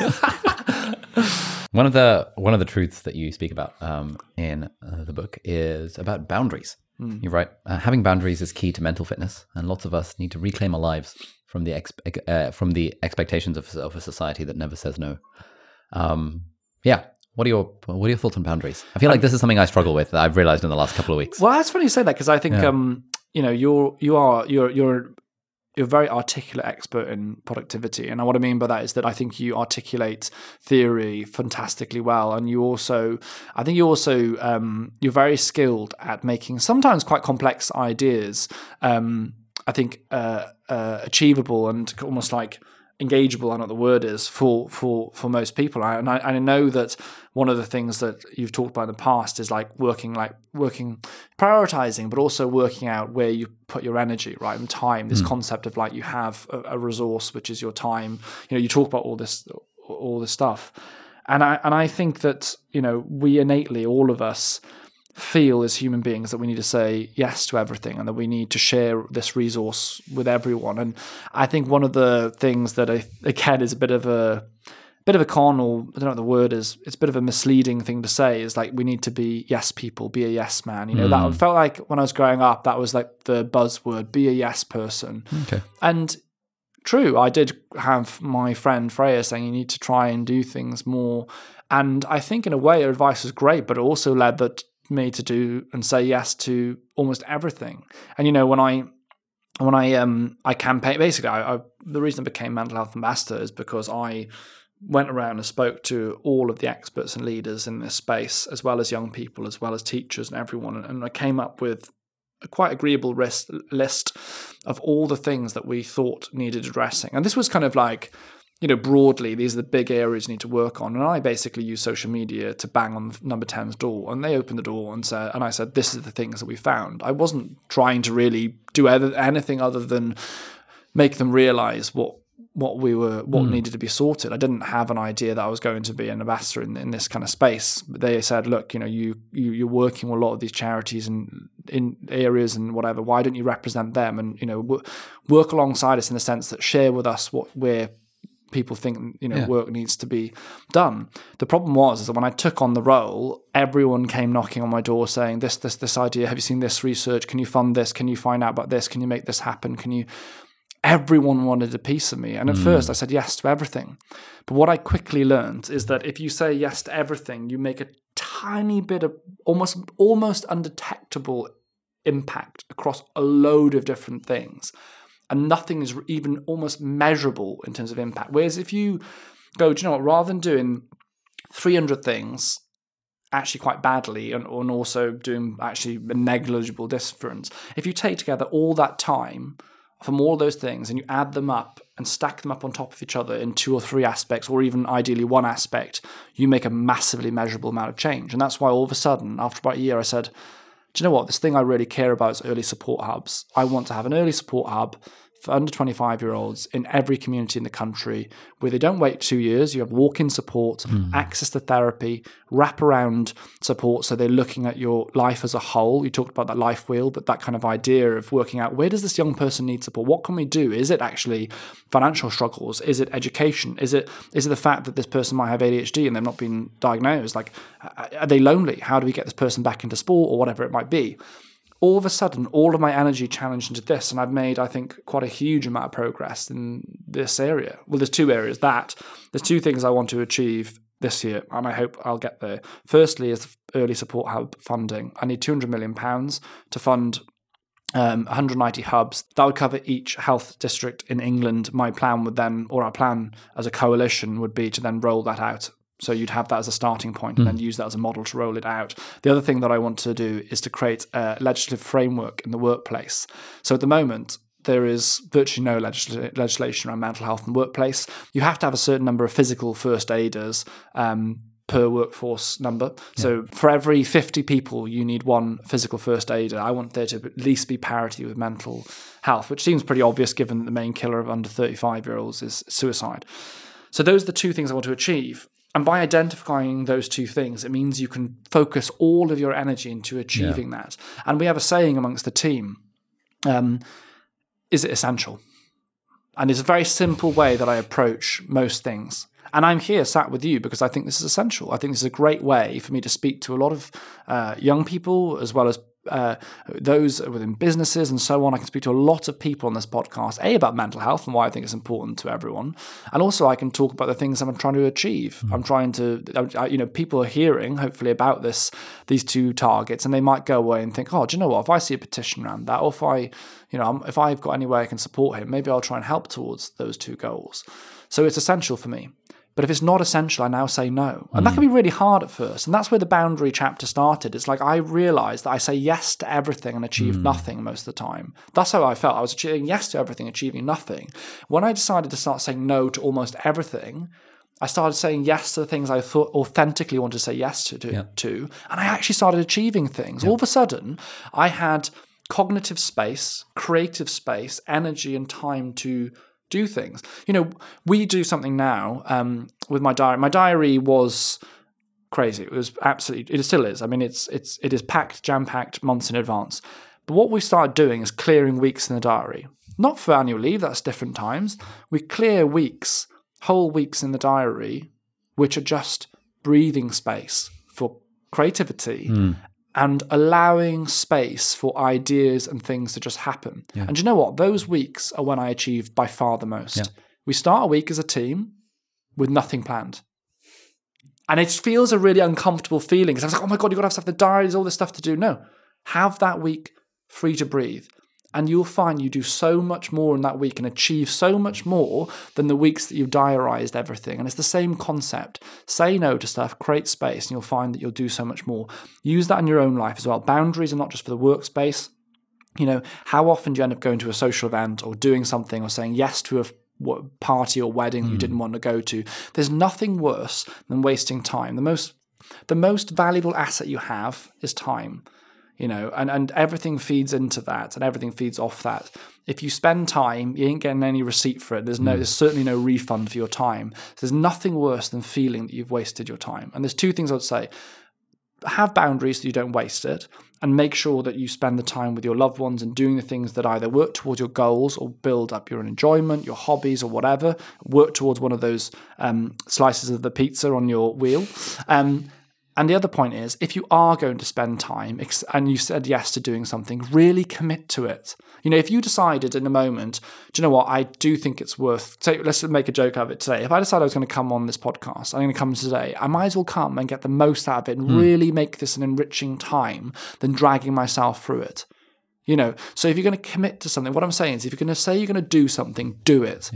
Speaker 3: one of the one of the truths that you speak about um, in uh, the book is about boundaries. Mm. You're right. Uh, having boundaries is key to mental fitness, and lots of us need to reclaim our lives from the expe- uh, from the expectations of, of a society that never says no. Um, yeah, what are your what are your thoughts on boundaries? I feel like this is something I struggle with. That I've realized in the last couple of weeks.
Speaker 2: Well, that's funny you say that because I think yeah. um, you know you're you are you're you're you're a very articulate expert in productivity. And what I mean by that is that I think you articulate theory fantastically well. And you also, I think you also, um, you're very skilled at making sometimes quite complex ideas, um, I think, uh, uh, achievable and almost like engageable. I know what the word is for for for most people. I, and I, I know that one of the things that you've talked about in the past is like working, like working, prioritizing, but also working out where you put your energy, right, and time. This mm. concept of like you have a, a resource which is your time. You know, you talk about all this all this stuff, and I and I think that you know we innately all of us feel as human beings that we need to say yes to everything and that we need to share this resource with everyone. And I think one of the things that I, again is a bit of a bit of a con or I don't know what the word is. It's a bit of a misleading thing to say. Is like we need to be yes people, be a yes man. You know mm. that felt like when I was growing up, that was like the buzzword: be a yes person.
Speaker 3: Okay.
Speaker 2: And true, I did have my friend Freya saying you need to try and do things more. And I think in a way her advice was great, but it also led that me to do and say yes to almost everything. And you know, when I when I um I campaign basically I, I the reason I became mental health ambassador is because I went around and spoke to all of the experts and leaders in this space, as well as young people, as well as teachers and everyone, and I came up with a quite agreeable list list of all the things that we thought needed addressing. And this was kind of like you know, broadly, these are the big areas you need to work on. And I basically use social media to bang on number 10's door. And they opened the door and said, and I said, this is the things that we found. I wasn't trying to really do anything other than make them realize what what we were what mm. needed to be sorted. I didn't have an idea that I was going to be an ambassador in, in this kind of space. But they said, look, you know, you, you you're working with a lot of these charities and in areas and whatever. Why don't you represent them and you know w- work alongside us in the sense that share with us what we're people think you know yeah. work needs to be done. The problem was is that when I took on the role, everyone came knocking on my door saying this, this, this idea. Have you seen this research? Can you fund this? Can you find out about this? Can you make this happen? Can you? everyone wanted a piece of me. And at hmm. first I said yes to everything. But what I quickly learned is that if you say yes to everything, you make a tiny bit of almost almost undetectable impact across a load of different things. And nothing is even almost measurable in terms of impact. Whereas if you go, do you know what, rather than doing 300 things actually quite badly and, and also doing actually a negligible difference, if you take together all that time from all those things and you add them up and stack them up on top of each other in two or three aspects, or even ideally one aspect, you make a massively measurable amount of change. And that's why all of a sudden, after about a year, I said, Do you know what? This thing I really care about is early support hubs. I want to have an early support hub for under 25 year olds in every community in the country where they don't wait two years. You have walk in support, hmm. access to therapy, wraparound support. So they're looking at your life as a whole. You talked about that life wheel, but that kind of idea of working out where does this young person need support? What can we do? Is it actually financial struggles? Is it education? Is it is it the fact that this person might have ADHD and they've not been diagnosed? Like, are they lonely? How do we get this person back into sport or whatever it might be? All of a sudden, all of my energy challenged into this, and I've made, I think, quite a huge amount of progress in this area. Well, there's two areas that there's two things I want to achieve this year, and I hope I'll get there. Firstly, is early support hub funding. I need 200 million pounds to fund. Um, 190 hubs that would cover each health district in England. My plan would then, or our plan as a coalition, would be to then roll that out so you'd have that as a starting point and then use that as a model to roll it out. The other thing that I want to do is to create a legislative framework in the workplace. So at the moment, there is virtually no legisl- legislation around mental health in the workplace. You have to have a certain number of physical first aiders um, per workforce number. So for every 50 people, you need one physical first aider. I want there to at least be parity with mental health, which seems pretty obvious given that the main killer of under 35 year olds is suicide. So those are the two things I want to achieve. And by identifying those two things, it means you can focus all of your energy into achieving that. And we have a saying amongst the team um, is it essential? And it's a very simple way that I approach most things. And I'm here sat with you because I think this is essential. I think this is a great way for me to speak to a lot of uh, young people as well as uh, those within businesses and so on. I can speak to a lot of people on this podcast, A, about mental health and why I think it's important to everyone. And also, I can talk about the things I'm trying to achieve. I'm trying to, I, you know, people are hearing hopefully about this, these two targets, and they might go away and think, oh, do you know what? If I see a petition around that, or if I, you know, if I've got any way I can support him, maybe I'll try and help towards those two goals. So it's essential for me. But if it's not essential, I now say no. And that mm. can be really hard at first. And that's where the boundary chapter started. It's like I realized that I say yes to everything and achieve mm. nothing most of the time. That's how I felt. I was achieving yes to everything, achieving nothing. When I decided to start saying no to almost everything, I started saying yes to the things I thought authentically wanted to say yes to, to, to and I actually started achieving things. All of a sudden, I had cognitive space, creative space, energy, and time to do things. You know, we do something now um, with my diary. My diary was crazy. It was absolutely. It still is. I mean, it's it's it is packed, jam packed, months in advance. But what we started doing is clearing weeks in the diary. Not for annual leave. That's different times. We clear weeks, whole weeks in the diary, which are just breathing space for creativity and allowing space for ideas and things to just happen. And you know what? Those weeks are when I achieved by far the most. We start a week as a team with nothing planned. And it feels a really uncomfortable feeling because I was like, oh my God, you've got to have stuff, the diaries, all this stuff to do. No, have that week free to breathe. And you'll find you do so much more in that week and achieve so much more than the weeks that you've diarized everything. And it's the same concept. Say no to stuff, create space, and you'll find that you'll do so much more. Use that in your own life as well. Boundaries are not just for the workspace. You know, how often do you end up going to a social event or doing something or saying yes to a party or wedding you hmm. didn't want to go to? There's nothing worse than wasting time. The most the most valuable asset you have is time you know and, and everything feeds into that and everything feeds off that. If you spend time you ain't getting any receipt for it. There's no there's certainly no refund for your time. There's nothing worse than feeling that you've wasted your time. And there's two things i'd say. Have boundaries so you don't waste it and make sure that you spend the time with your loved ones and doing the things that either work towards your goals or build up your enjoyment your hobbies or whatever. Work towards one of those um, slices of the pizza on your wheel. Um, And the other point is, if you are going to spend time and you said yes to doing something, really commit to it. You know, if you decided in a moment, do you know what? I do think it's worth. Say, let's make a joke of it today. If I decided I was going to come on this podcast, I'm going to come today. I might as well come and get the most out of it and hmm. really make this an enriching time than dragging myself through it. You know, so if you're going to commit to something, what I'm saying is, if you're going to say you're going to do something, do it.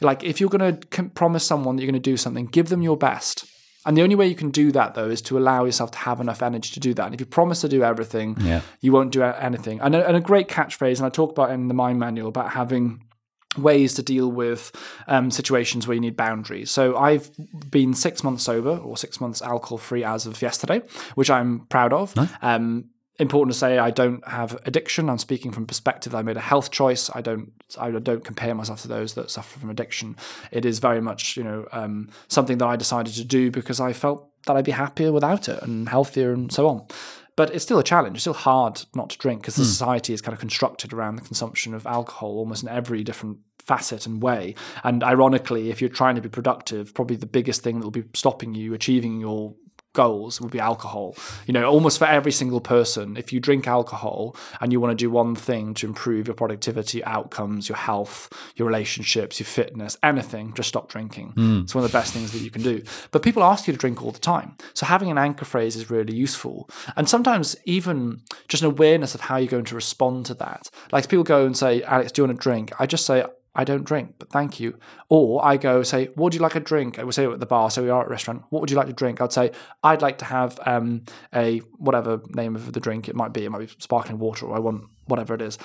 Speaker 2: Like if you're going to promise someone that you're going to do something, give them your best. And the only way you can do that, though, is to allow yourself to have enough energy to do that. And if you promise to do everything,
Speaker 3: Yeah.
Speaker 2: you won't do anything. And a, and a great catchphrase, and I talk about it in the Mind Manual about having ways to deal with um, situations where you need boundaries. So I've been six months sober or six months alcohol free as of yesterday, which I'm proud of. Um, important to say I don't have addiction. I'm speaking from perspective. I made a health choice. I don't. I don't compare myself to those that suffer from addiction. It is very much you know um, something that I decided to do because I felt that I'd be happier without it and healthier and so on. But it's still a challenge. It's still hard not to drink because the society is kind of constructed around the consumption of alcohol almost in every different facet and way. And ironically, if you're trying to be productive, probably the biggest thing that will be stopping you achieving your goals would be alcohol. You know, almost for every single person, if you drink alcohol and you want to do one thing to improve your productivity, outcomes, your health, your relationships, your fitness, anything, just stop drinking. Hmm. It's one of the best things that you can do. But people ask you to drink all the time. So having an anchor phrase is really useful. And sometimes even just an awareness of how you're going to respond to that. Like people go and say, Alex, do you want a drink? I just say, I don't drink, but thank you. Or I go say, what would you like a drink? I would say at the bar, so we are at a restaurant. What would you like to drink? I'd say, I'd like to have um, a whatever name of the drink it might be. It might be sparkling water, or I want whatever it is.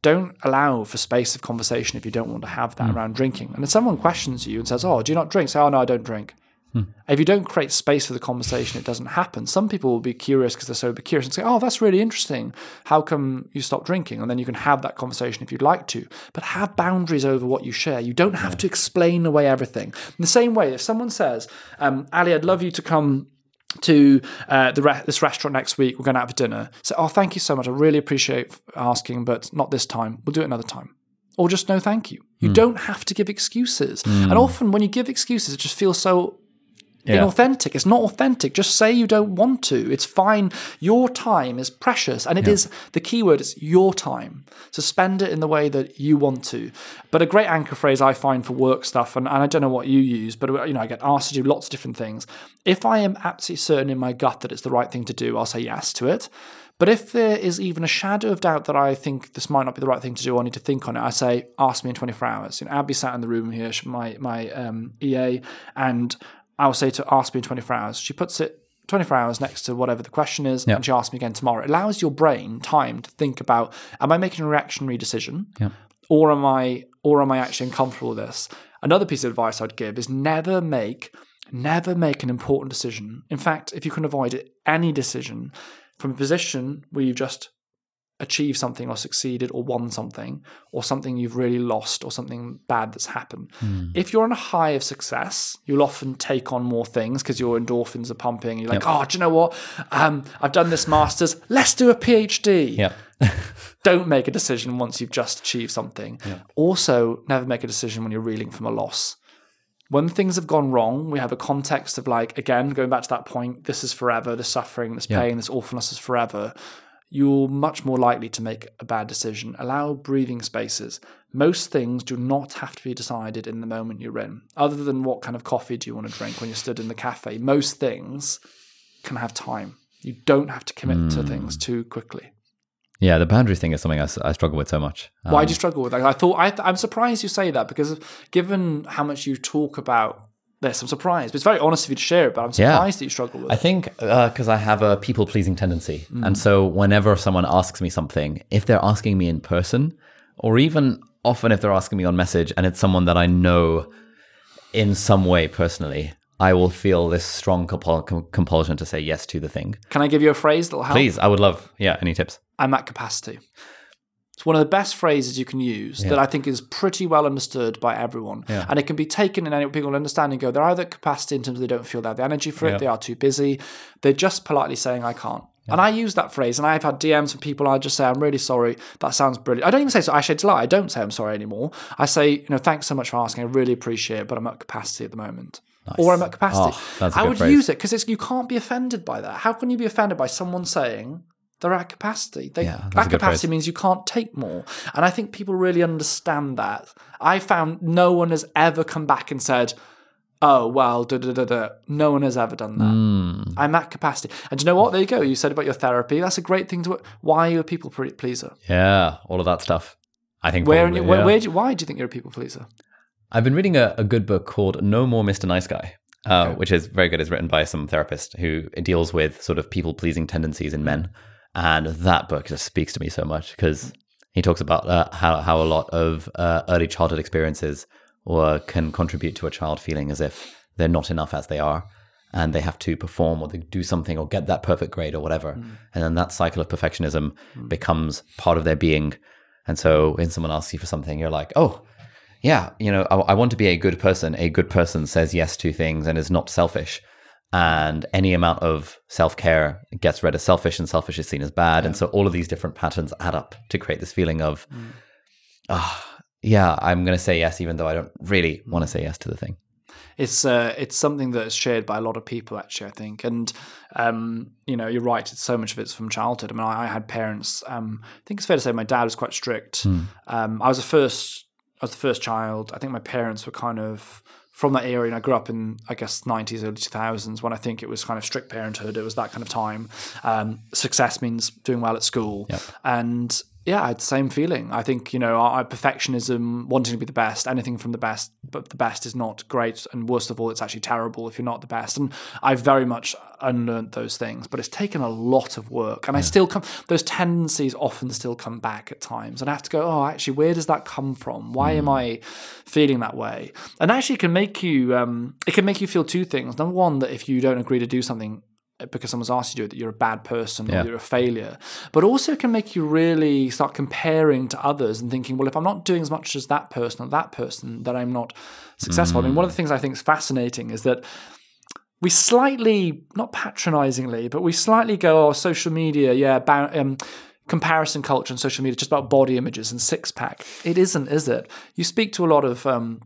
Speaker 2: Don't allow for space of conversation if you don't want to have that around drinking. And if someone questions you and says, "Oh, do you not drink?" Say, "Oh no, I don't drink." If you don't create space for the conversation, it doesn't happen. Some people will be curious because they're so curious and say, Oh, that's really interesting. How come you stopped drinking? And then you can have that conversation if you'd like to. But have boundaries over what you share. You don't have to explain away everything. In the same way, if someone says, um, Ali, I'd love you to come to uh, the re- this restaurant next week. We're going out for dinner. Say, oh, thank you so much. I really appreciate asking, but not this time. We'll do it another time. Or just no, thank you. You don't have to give excuses. And often when you give excuses, it just feels so inauthentic. It's not authentic. Just say you don't want to. It's fine. Your time is precious, and it is the key word is your time. So spend it in the way that you want to. But a great anchor phrase I find for work stuff, and, and I don't know what you use, but you know I get asked to do lots of different things. If I am absolutely certain in my gut that it's the right thing to do, I'll say yes to it. But if there is even a shadow of doubt that I think this might not be the right thing to do, I need to think on it. I say, ask me in 24 hours. You know, Abby sat in the room here, my my um, EA, and I'll say to ask me in 24 hours. She puts it 24 hours next to whatever the question is,
Speaker 3: Yeah.
Speaker 2: and she asks me again tomorrow. It allows your brain time to think about: Am I making a reactionary decision,
Speaker 3: Yeah.
Speaker 2: or am I, or am I actually uncomfortable with this? Another piece of advice I'd give is never make, never make an important decision. In fact, if you can avoid it, any decision from a position where you've just achieved something or succeeded or won something or something you've really lost or something bad that's happened. If you're on a high of success, you'll often take on more things because your endorphins are pumping. And you're like, oh, do you know what? Um, I've done this master's. Let's do a PhD.
Speaker 3: Yeah. <laughs>
Speaker 2: Don't make a decision once you've just achieved something. Also, never make a decision when you're reeling from a loss. When things have gone wrong, we have a context of like, again, going back to that point, this is forever, this suffering, this
Speaker 3: Yeah.
Speaker 2: pain, this awfulness is forever. You're much more likely to make a bad decision. Allow breathing spaces. Most things do not have to be decided in the moment you're in. Other than what kind of coffee do you want to drink when you're stood in the cafe, most things can have time. You don't have to commit to things too quickly.
Speaker 3: Yeah, the boundaries thing is something I struggle with so much.
Speaker 2: Why
Speaker 3: Um,
Speaker 2: do you struggle with that? I thought I, I'm surprised you say that because given how much you talk about this, I'm surprised. But it's very honest of you to share it. But I'm
Speaker 3: Yeah.
Speaker 2: surprised that you struggle with it.
Speaker 3: I think uh, because I have a people pleasing tendency. Mm. And so whenever someone asks me something, if they're asking me in person, or even often if they're asking me on message and it's someone that I know in some way personally, I will feel this strong compul- com- compulsion to say yes to the thing.
Speaker 2: Can I give you a phrase that'll help?
Speaker 3: Please, I would love, yeah, any tips?
Speaker 2: I'm at capacity. It's one of the best phrases you can use that I think is pretty well understood by everyone.
Speaker 3: Yeah.
Speaker 2: And it can be taken and people understand and go, they're either at capacity in terms of they don't feel they have the energy for it,
Speaker 3: Yeah.
Speaker 2: they are too busy, they're just politely saying, I can't. And I use that phrase, and I've had DMs from people. I just say, "I'm really sorry. That sounds brilliant." I don't even say so. It's a lie. I don't say I'm sorry anymore. I say, "You know, thanks so much for asking. I really appreciate it, but I'm at capacity at the moment." or I'm at capacity.
Speaker 1: Oh,
Speaker 2: I would
Speaker 1: phrase.
Speaker 2: use it because it's you can't be offended by that. How can you be offended by someone saying they're at capacity? They,
Speaker 1: Yeah,
Speaker 2: at capacity means you can't take more. And I think people really understand that. I found no one has ever come back and said, oh, well, da da da da. No one has ever done that.
Speaker 1: Hmm.
Speaker 2: I'm at capacity. And you know what? There you go. You said about your therapy. That's a great thing to. Why are you a people pleaser?
Speaker 1: Yeah, all of that stuff. I think
Speaker 2: Where,
Speaker 1: probably,
Speaker 2: your, where,
Speaker 1: yeah.
Speaker 2: where do you, why do you think you're a people pleaser?
Speaker 1: I've been reading a, a good book called No More Mr. Nice Guy, uh, which is very good. It's written by some therapist who deals with sort of people pleasing tendencies in men. And that book just speaks to me so much because he talks about uh, how, how a lot of uh, early childhood experiences or can contribute to a child feeling as if they're not enough as they are and they have to perform or they do something or get that perfect grade or whatever. And then that cycle of perfectionism becomes part of their being. And so when someone asks you for something, you're like, oh, yeah, you know, I, I want to be a good person. A good person says yes to things and is not selfish. And any amount of self care gets read as selfish, and selfish is seen as bad. And so all of these different patterns add up to create this feeling of, ah, yeah, I'm going to say yes, even though I don't really want to say yes to the thing.
Speaker 2: it's uh, it's something that is shared by a lot of people actually i think. And um, you know you're right it's so much of it's from childhood. I mean i, I had parents um, i think it's fair to say my dad was quite strict. Um, i was the first i was the first child. I think my parents were kind of from that era and i grew up in i guess 90s early 2000s when i think it was kind of strict parenthood it was that kind of time. Um, success means doing well at school. And yeah, I had the same feeling. I think, you know, our, our perfectionism, wanting to be the best, anything from the best, but the best is not great. And worst of all, it's actually terrible if you're not the best. And I've very much unlearned those things, but it's taken a lot of work. And I still come, those tendencies often still come back at times. And I have to go, oh, actually, where does that come from? Why am I feeling that way? And actually, it can make you, um, it can make you feel two things. Number one, that if you don't agree to do something, because someone's asked you to do it, that you're a bad person
Speaker 1: Yeah.
Speaker 2: or you're a failure. But also can make you really start comparing to others and thinking, well, if I'm not doing as much as that person or that person, then I'm not successful. I mean, one of the things I think is fascinating is that we slightly, not patronizingly, but we slightly go, oh, social media, yeah, ba- um, comparison culture and social media, just about body images and six pack. It isn't, is it? You speak to a lot of um,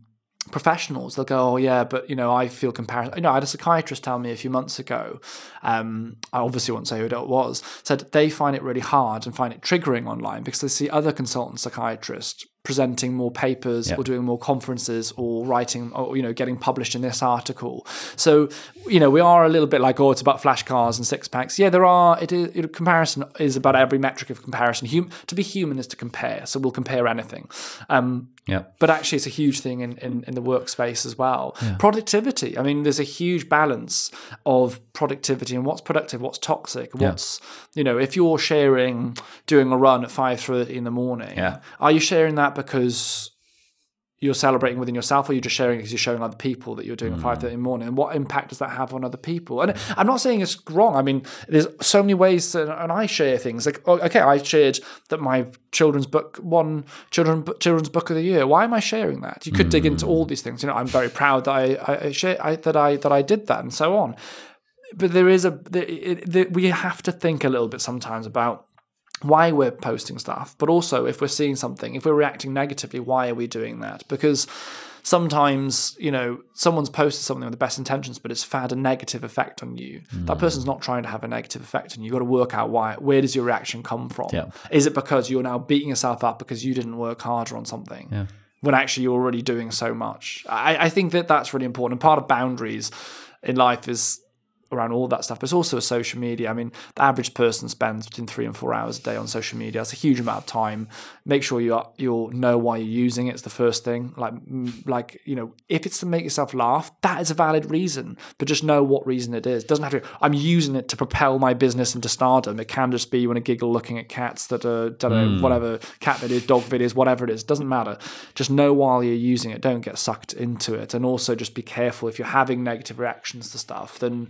Speaker 2: professionals, they'll go, "Oh yeah, but you know, I feel comparison." You know, I had a psychiatrist tell me a few months ago. Um, I obviously won't say who it was. Said they find it really hard and find it triggering online because they see other consultant psychiatrists presenting more papers or doing more conferences or writing or you know getting published in this article. So you know we are a little bit like oh it's about flash cars and six packs. Yeah, there are. It is it, comparison is about every metric of comparison. Hum, to be human is to compare. So we'll compare anything. Um,
Speaker 1: Yeah.
Speaker 2: but actually it's a huge thing in, in, in the workspace as well. Productivity. I mean, there's a huge balance of productivity and what's productive, what's toxic, what's you know, if you're sharing doing a run at five thirty in the morning,
Speaker 1: Yeah.
Speaker 2: are you sharing that because you're celebrating within yourself or you're just sharing because you're showing other people that you're doing at hmm. 5.30 in the morning and what impact does that have on other people? And i'm not saying it's wrong. I mean there's so many ways that, and i share things. Like oh, okay i shared that my children's book won children children's book of the year. Why am i sharing that? You could dig into all these things. You know i'm very proud that i, I, I, share, I that i that i did that and so on. But there is a there, it, there, we have to think a little bit sometimes about why we're posting stuff, but also if we're seeing something, if we're reacting negatively, why are we doing that? Because sometimes, you know, someone's posted something with the best intentions, but it's had a negative effect on you. That hmm. person's not trying to have a negative effect on you. You've got to work out why. Where does your reaction come from?
Speaker 1: Yeah.
Speaker 2: Is it because you're now beating yourself up because you didn't work harder on something? When actually you're already doing so much. I, I think that that's really important. And Part of boundaries in life is around all that stuff, but it's also social media. I mean, the average person spends between three and four hours a day on social media. That's a huge amount of time. Make sure you are, you'll know why you're using it. It's the first thing. Like, like you know, if it's to make yourself laugh, that is a valid reason. But just know what reason it is. It doesn't have to. I'm using it to propel my business into stardom. It can just be you want to giggle looking at cats that are don't know whatever cat videos, dog videos, whatever it is. It doesn't matter. Just know while you're using it. Don't get sucked into it, and also just be careful if you're having negative reactions to stuff. Then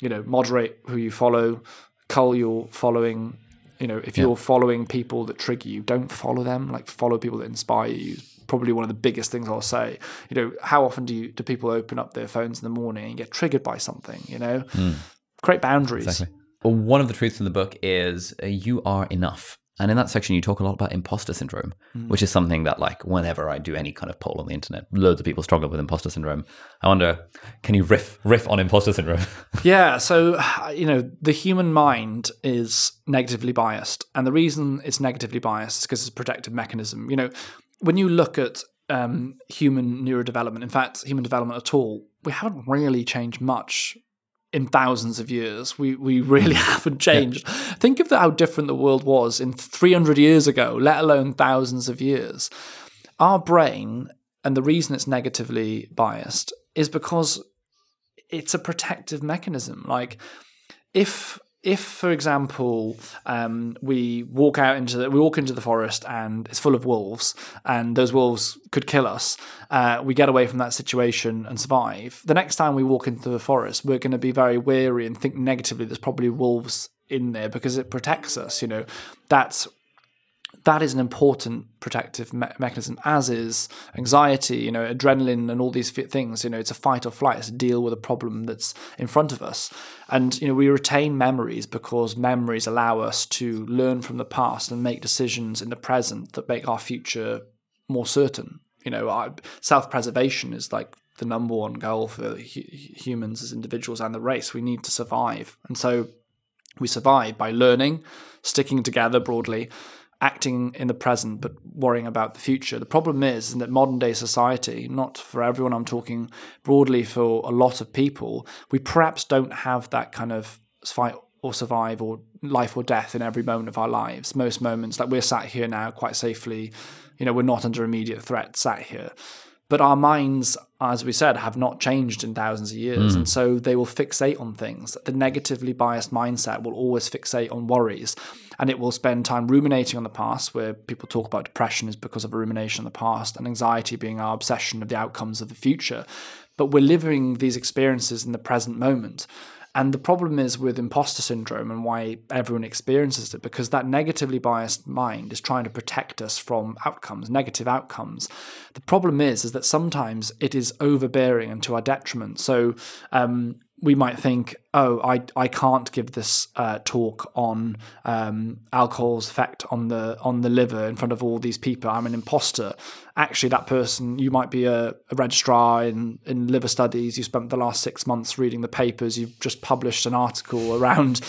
Speaker 2: you know, moderate who you follow, cull your following. You know, if you're following people that trigger you, don't follow them. Like follow people that inspire you. Probably one of the biggest things I'll say. You know, how often do you do people open up their phones in the morning and get triggered by something? You know, create boundaries.
Speaker 1: Exactly. Well, one of the truths in the book is uh, you are enough.
Speaker 3: And in that section, you talk a lot about imposter syndrome,
Speaker 2: Mm.
Speaker 3: which is something that, like, whenever I do any kind of poll on the internet, loads of people struggle with imposter syndrome. I wonder, can you riff riff on imposter syndrome? <laughs>
Speaker 2: Yeah, so you know, the human mind is negatively biased, and the reason it's negatively biased is because it's a protective mechanism. You know, when you look at um, human neurodevelopment, in fact, human development at all, we haven't really changed much in thousands of years. We we really <laughs> haven't changed. Think of how different the world was in 300 years ago, let alone thousands of years. Our brain, and the reason it's negatively biased, is because it's a protective mechanism. Like if if, for example, um, we walk out into the, we walk into the forest and it's full of wolves, and those wolves could kill us, uh, we get away from that situation and survive. The next time we walk into the forest, we're going to be very wary and think negatively. There's probably wolves in there because it protects us. You know, that's that is an important protective me- mechanism, as is anxiety, you know, adrenaline, and all these things. You know, it's a fight or flight. It's a deal with a problem that's in front of us, and you know, we retain memories because memories allow us to learn from the past and make decisions in the present that make our future more certain. You know, our self-preservation is like the number one goal for hu- humans as individuals and the race. We need to survive, and so we survive by learning, sticking together broadly, acting in the present but worrying about the future. The problem is that modern day society, not for everyone, I'm talking broadly for a lot of people, we perhaps don't have that kind of fight or survive or life or death in every moment of our lives. Most moments, like we're sat here now quite safely, you know, we're not under immediate threat sat here. But our minds, as we said, have not changed in thousands of years. Hmm. And so they will fixate on things. The negatively biased mindset will always fixate on worries. And it will spend time ruminating on the past, where people talk about depression is because of a rumination on the past, and anxiety being our obsession of the outcomes of the future. But we're living these experiences in the present moment. And the problem is with imposter syndrome and why everyone experiences it, because that negatively biased mind is trying to protect us from outcomes, negative outcomes. The problem is, is that sometimes it is overbearing and to our detriment. So um, we might think, oh, I, I can't give this uh, talk on um, alcohol's effect on the on the liver in front of all these people. I'm an imposter. Actually, that person, you might be a, a registrar in, in liver studies. You spent the last six months reading the papers. You've just published an article around,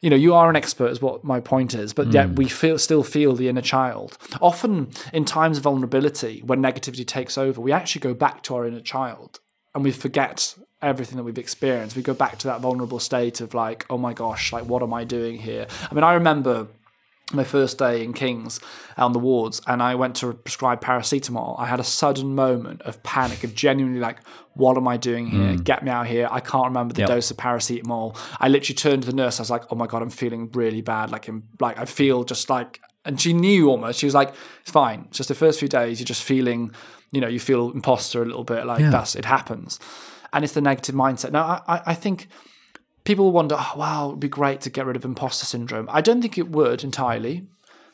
Speaker 2: you know, you are an expert, is what my point is. But yet we feel still feel the inner child. Often in times of vulnerability, when negativity takes over, we actually go back to our inner child and we forget everything that we've experienced. We go back to that vulnerable state of like, oh my gosh, like what am I doing here? I mean, I remember my first day in King's on the wards, and I went to prescribe paracetamol. I had a sudden moment of panic, of genuinely like, what am I doing here? Hmm. Get me out here! I can't remember the
Speaker 3: Yep.
Speaker 2: dose of paracetamol. I literally turned to the nurse. I was like, oh my god, I'm feeling really bad. Like, I'm, like I feel just like, and she knew almost. She was like, it's fine. It's just the first few days. You're just feeling, you know, you feel imposter a little bit. Like that's it happens, and it's the negative mindset. Now, I, I, I think people wonder, oh, wow, it'd be great to get rid of imposter syndrome. I don't think it would entirely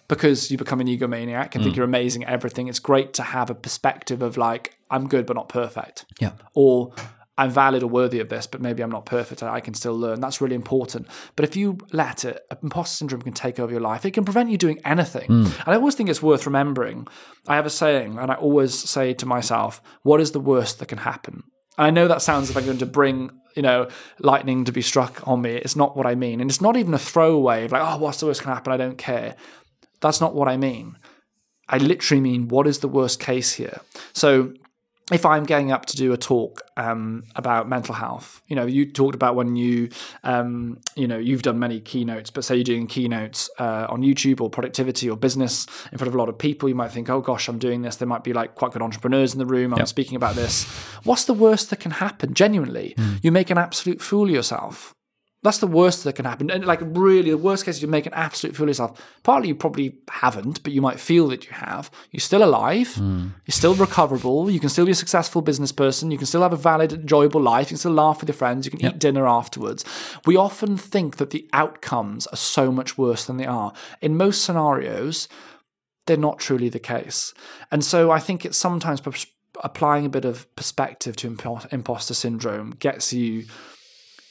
Speaker 2: because you become an egomaniac and think mm. you're amazing at everything. It's great to have a perspective of like, I'm good but not perfect.
Speaker 3: Yeah.
Speaker 2: Or I'm valid or worthy of this, but maybe I'm not perfect. I can still learn. That's really important. But if you let it, imposter syndrome can take over your life. It can prevent you doing anything. Mm. And I always think it's worth remembering. I have a saying, and I always say to myself, what is the worst that can happen? And I know that sounds like I'm going to bring, you know, lightning to be struck on me. It's not what I mean. And it's not even a throwaway of like, oh, what's the worst can happen? I don't care. That's not what I mean. I literally mean, what is the worst case here? So if I'm getting up to do a talk um, about mental health, you know, you talked about when you, um, you know, you've done many keynotes, but say you're doing keynotes uh, on YouTube or productivity or business in front of a lot of people, you might think, oh gosh, I'm doing this. There might be like quite good entrepreneurs in the room. I'm speaking about this. What's the worst that can happen? Genuinely, you make an absolute fool of yourself. That's the worst that can happen. And like really, the worst case is you make an absolute fool of yourself. Partly you probably haven't, but you might feel that you have. You're still alive. Hmm. You're still recoverable. You can still be a successful business person. You can still have a valid, enjoyable life. You can still laugh with your friends. You can eat dinner afterwards. We often think that the outcomes are so much worse than they are. In most scenarios, they're not truly the case. And so I think it's sometimes applying a bit of perspective to impo- imposter syndrome gets you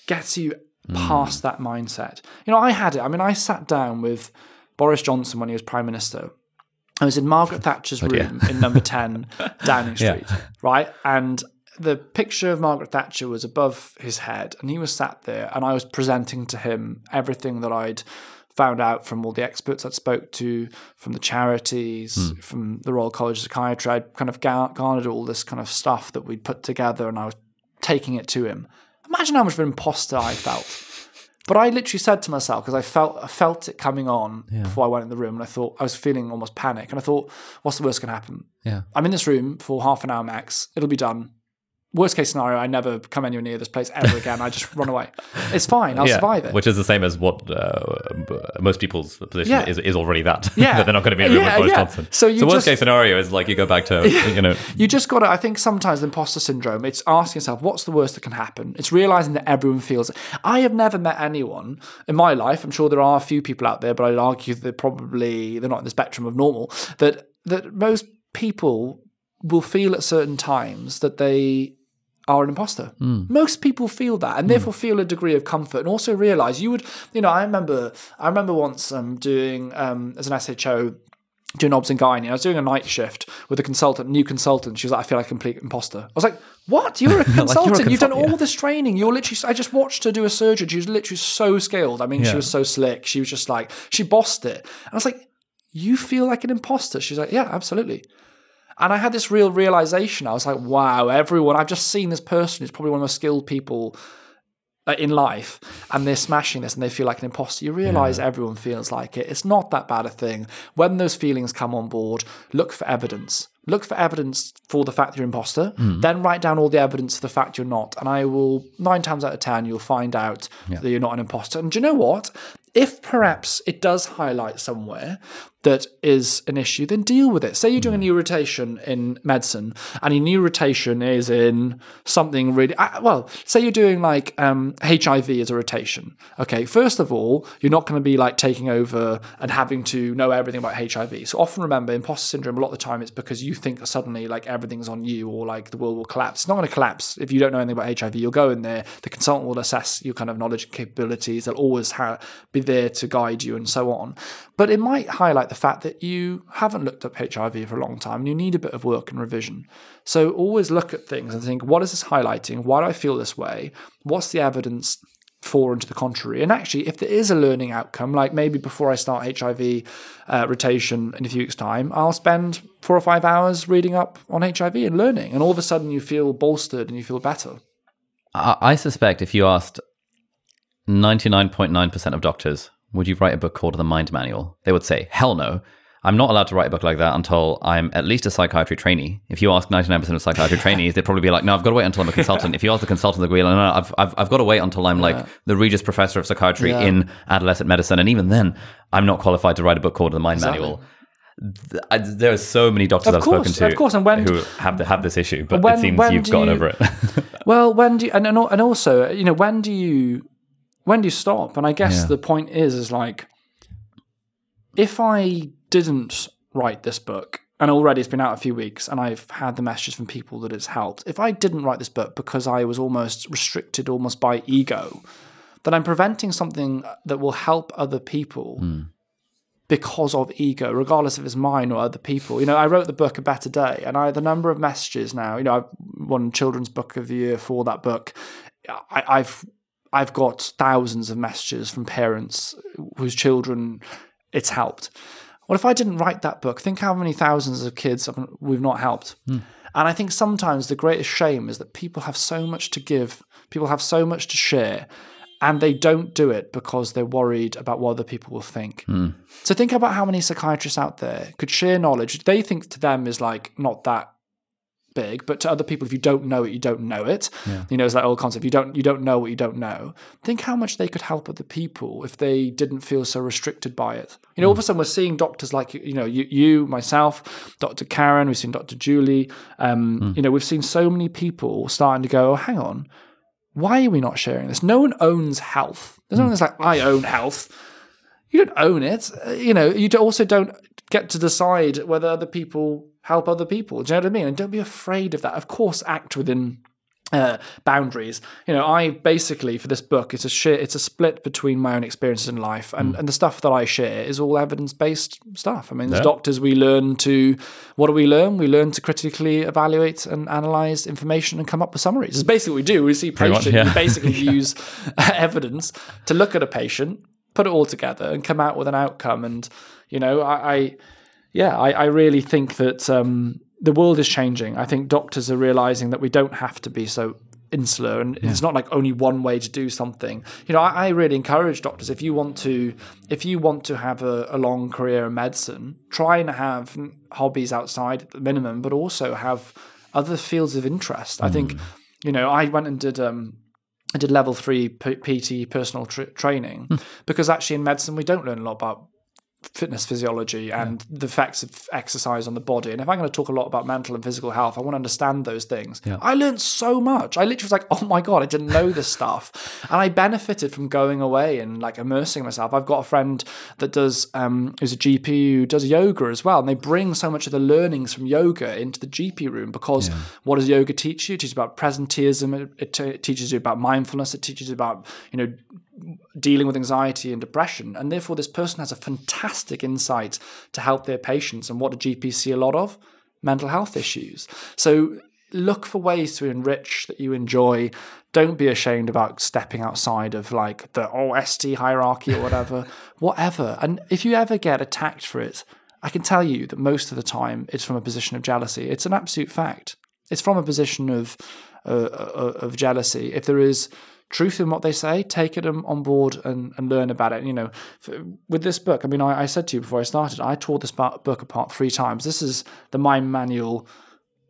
Speaker 2: gets you past hmm. that mindset. You know, I had it. I mean, I sat down with Boris Johnson when he was Prime Minister. I was in Margaret Thatcher's oh,
Speaker 3: dear.
Speaker 2: room in number 10 <laughs> Downing
Speaker 3: Yeah.
Speaker 2: Street, right? And the picture of Margaret Thatcher was above his head, and he was sat there, and I was presenting to him everything that I'd found out from all the experts I'd spoke to, from the charities, hmm. from the Royal College of Psychiatry. I'd kind of garnered all this kind of stuff that we'd put together, and I was taking it to him. Imagine how much of an imposter I felt. But I literally said to myself because I felt I felt it coming on before I went in the room, and I thought I was feeling almost panic, and I thought, "What's the worst can happen?
Speaker 3: Yeah.
Speaker 2: I'm in this room for half an hour max. It'll be done. Worst case scenario, I never come anywhere near this place ever again. I just run away. It's fine. I'll survive it.
Speaker 3: Which is the same as what uh, most people's position
Speaker 2: Yeah.
Speaker 3: is, is already that. <laughs>
Speaker 2: Yeah.
Speaker 3: that they're not going to be in a room
Speaker 2: Yeah,
Speaker 3: with Boris
Speaker 2: yeah.
Speaker 3: Johnson.
Speaker 2: So you
Speaker 3: worst
Speaker 2: just-
Speaker 3: case scenario is like you go back to, <laughs> you know,
Speaker 2: you just got to, I think sometimes imposter syndrome, it's asking yourself, what's the worst that can happen? It's realizing that everyone feels it. I have never met anyone in my life, I'm sure there are a few people out there, but I'd argue they're probably, they're not in the spectrum of normal, that, that most people will feel at certain times that they are an imposter. Most people feel that and therefore feel a degree of comfort and also realize you would, you know, I remember, I remember once um, doing, um, as an SHO, doing obs and gynae. I was doing a night shift with a consultant, new consultant. She was like, I feel like a complete imposter. I was like, what? You're a <laughs> consultant. You've done all this training. You're literally, I just watched her do a surgery. She was literally so skilled. I mean, she was so slick. She was just like, she bossed it. And I was like, you feel like an imposter? She's like, yeah, absolutely. And I had this real realization. I was like, wow, everyone, I've just seen this person who's probably one of the most skilled people uh, in life and they're smashing this and they feel like an imposter. You realize everyone feels like it. It's not that bad a thing. When those feelings come on board, look for evidence. Look for evidence for the fact you're an imposter, then write down all the evidence for the fact you're not. And I will, nine times out of 10, you'll find out that you're not an imposter. And do you know what? If perhaps it does highlight somewhere that is an issue, then deal with it. Say you're doing a new rotation in medicine, and your new rotation is in something really uh, well. Say you're doing like um, HIV as a rotation. Okay, first of all, you're not going to be like taking over and having to know everything about HIV. So often remember, imposter syndrome. A lot of the time, it's because you think that suddenly like everything's on you or like the world will collapse. It's not going to collapse if you don't know anything about HIV. You'll go in there. The consultant will assess your kind of knowledge and capabilities. They'll always ha- be there to guide you and so on. But it might highlight the fact that you haven't looked up HIV for a long time and you need a bit of work and revision. So always look at things and think, what is this highlighting? Why do I feel this way? What's the evidence for and to the contrary? And actually, if there is a learning outcome, like maybe before I start HIV uh, rotation in a few weeks' time, I'll spend four or five hours reading up on HIV and learning. And all of a sudden, you feel bolstered and you feel better.
Speaker 3: I, I suspect if you asked 99.9% of doctors, would you write a book called The Mind Manual? They would say, hell no. I'm not allowed to write a book like that until I'm at least a psychiatry trainee. If you ask 99% of psychiatry <laughs> trainees, they'd probably be like, no, I've got to wait until I'm a consultant. if you ask the consultant, they'll be like, no, no, I've, I've, I've got to wait until I'm like the Regius Professor of Psychiatry
Speaker 2: Yeah.
Speaker 3: in adolescent medicine. And even then, I'm not qualified to write a book called The Mind
Speaker 2: Exactly.
Speaker 3: Manual. I, there are so many doctors
Speaker 2: Of
Speaker 3: I've
Speaker 2: course,
Speaker 3: spoken to
Speaker 2: of course, and when-
Speaker 3: who have, the, have this issue, but
Speaker 2: When-
Speaker 3: it seems you've gotten
Speaker 2: you-
Speaker 3: over it. <laughs>
Speaker 2: Well, when do you, and and also, you know, when do you when do you stop? And I guess
Speaker 3: Yeah.
Speaker 2: the point is is like if I didn't write this book and already it's been out a few weeks and I've had the messages from people that it's helped. If I didn't write this book because I was almost restricted almost by ego, then I'm preventing something that will help other people hmm. because of ego, regardless if it's mine or other people. You know, I wrote the book A Better Day, and I the number of messages now. You know, I've won Children's Book of the Year for that book. I, I've I've got thousands of messages from parents whose children it's helped. What if I didn't write that book, think how many thousands of kids we've not helped. Hmm. And I think sometimes the greatest shame is that people have so much to give, people have so much to share, and they don't do it because they're worried about what other people will think. Hmm. So think about how many psychiatrists out there could share knowledge they think to them is like not that big, but to other people, if you don't know it, you don't know it. You know, it's that old concept. You don't you don't know what you don't know. Think how much they could help other people if they didn't feel so restricted by it. You know, all of a sudden we're seeing doctors like you know you, you myself, Dr. Karan. We've seen Dr. Julie. Um, You know, we've seen so many people starting to go. Oh, hang on, why are we not sharing this? No one owns health. There's no one that's like I own health you don't own it. Uh, You know, you also don't get to decide whether other people help other people. Do you know what I mean? And don't be afraid of that. Of course, act within uh, boundaries. You know, I basically for this book, it's a share, it's a split between my own experiences in life and, and the stuff that I share is all evidence based stuff. I mean, as doctors, we learn to what do we learn? We learn to critically evaluate and analyze information and come up with summaries. It's basically what we do. We see
Speaker 3: Pretty much,
Speaker 2: patient,
Speaker 3: yeah.
Speaker 2: we <laughs> basically use evidence to look at a patient, put it all together, and come out with an outcome. And you know, I, I yeah, I, I really think that um, the world is changing. I think doctors are realizing that we don't have to be so insular and it's not like only one way to do something. You know I, I really encourage doctors if you want to if you want to have a, a long career in medicine try and have hobbies outside at the minimum but also have other fields of interest. I think you know i went and did um I did level three P- PT personal tr training because actually in medicine we don't learn a lot about fitness physiology and the effects of exercise on the body. And if I'm going to talk a lot about mental and physical health, I want to understand those things. I learned so much. I literally was like, oh my God, I didn't know this stuff. <laughs> And I benefited from going away and like immersing myself. I've got a friend that does, um, who's a GP who does yoga as well. And they bring so much of the learnings from yoga into the GP room because what does yoga teach you? It teaches about presenteeism. It, it, t- it teaches you about mindfulness. It teaches you about, you know, dealing with anxiety and depression. And therefore, this person has a fantastic insight to help their patients. And what do GPs see a lot of? Mental health issues. So look for ways to enrich that you enjoy. Don't be ashamed about stepping outside of like the OST hierarchy or whatever, <laughs> whatever. And if you ever get attacked for it, I can tell you that most of the time it's from a position of jealousy. It's an absolute fact. It's from a position of uh, uh, of jealousy. If there is truth in what they say, take it on board and, and learn about it. You know, with this book, I mean, I, I said to you before I started, I tore this book apart three times. This is the Mind Manual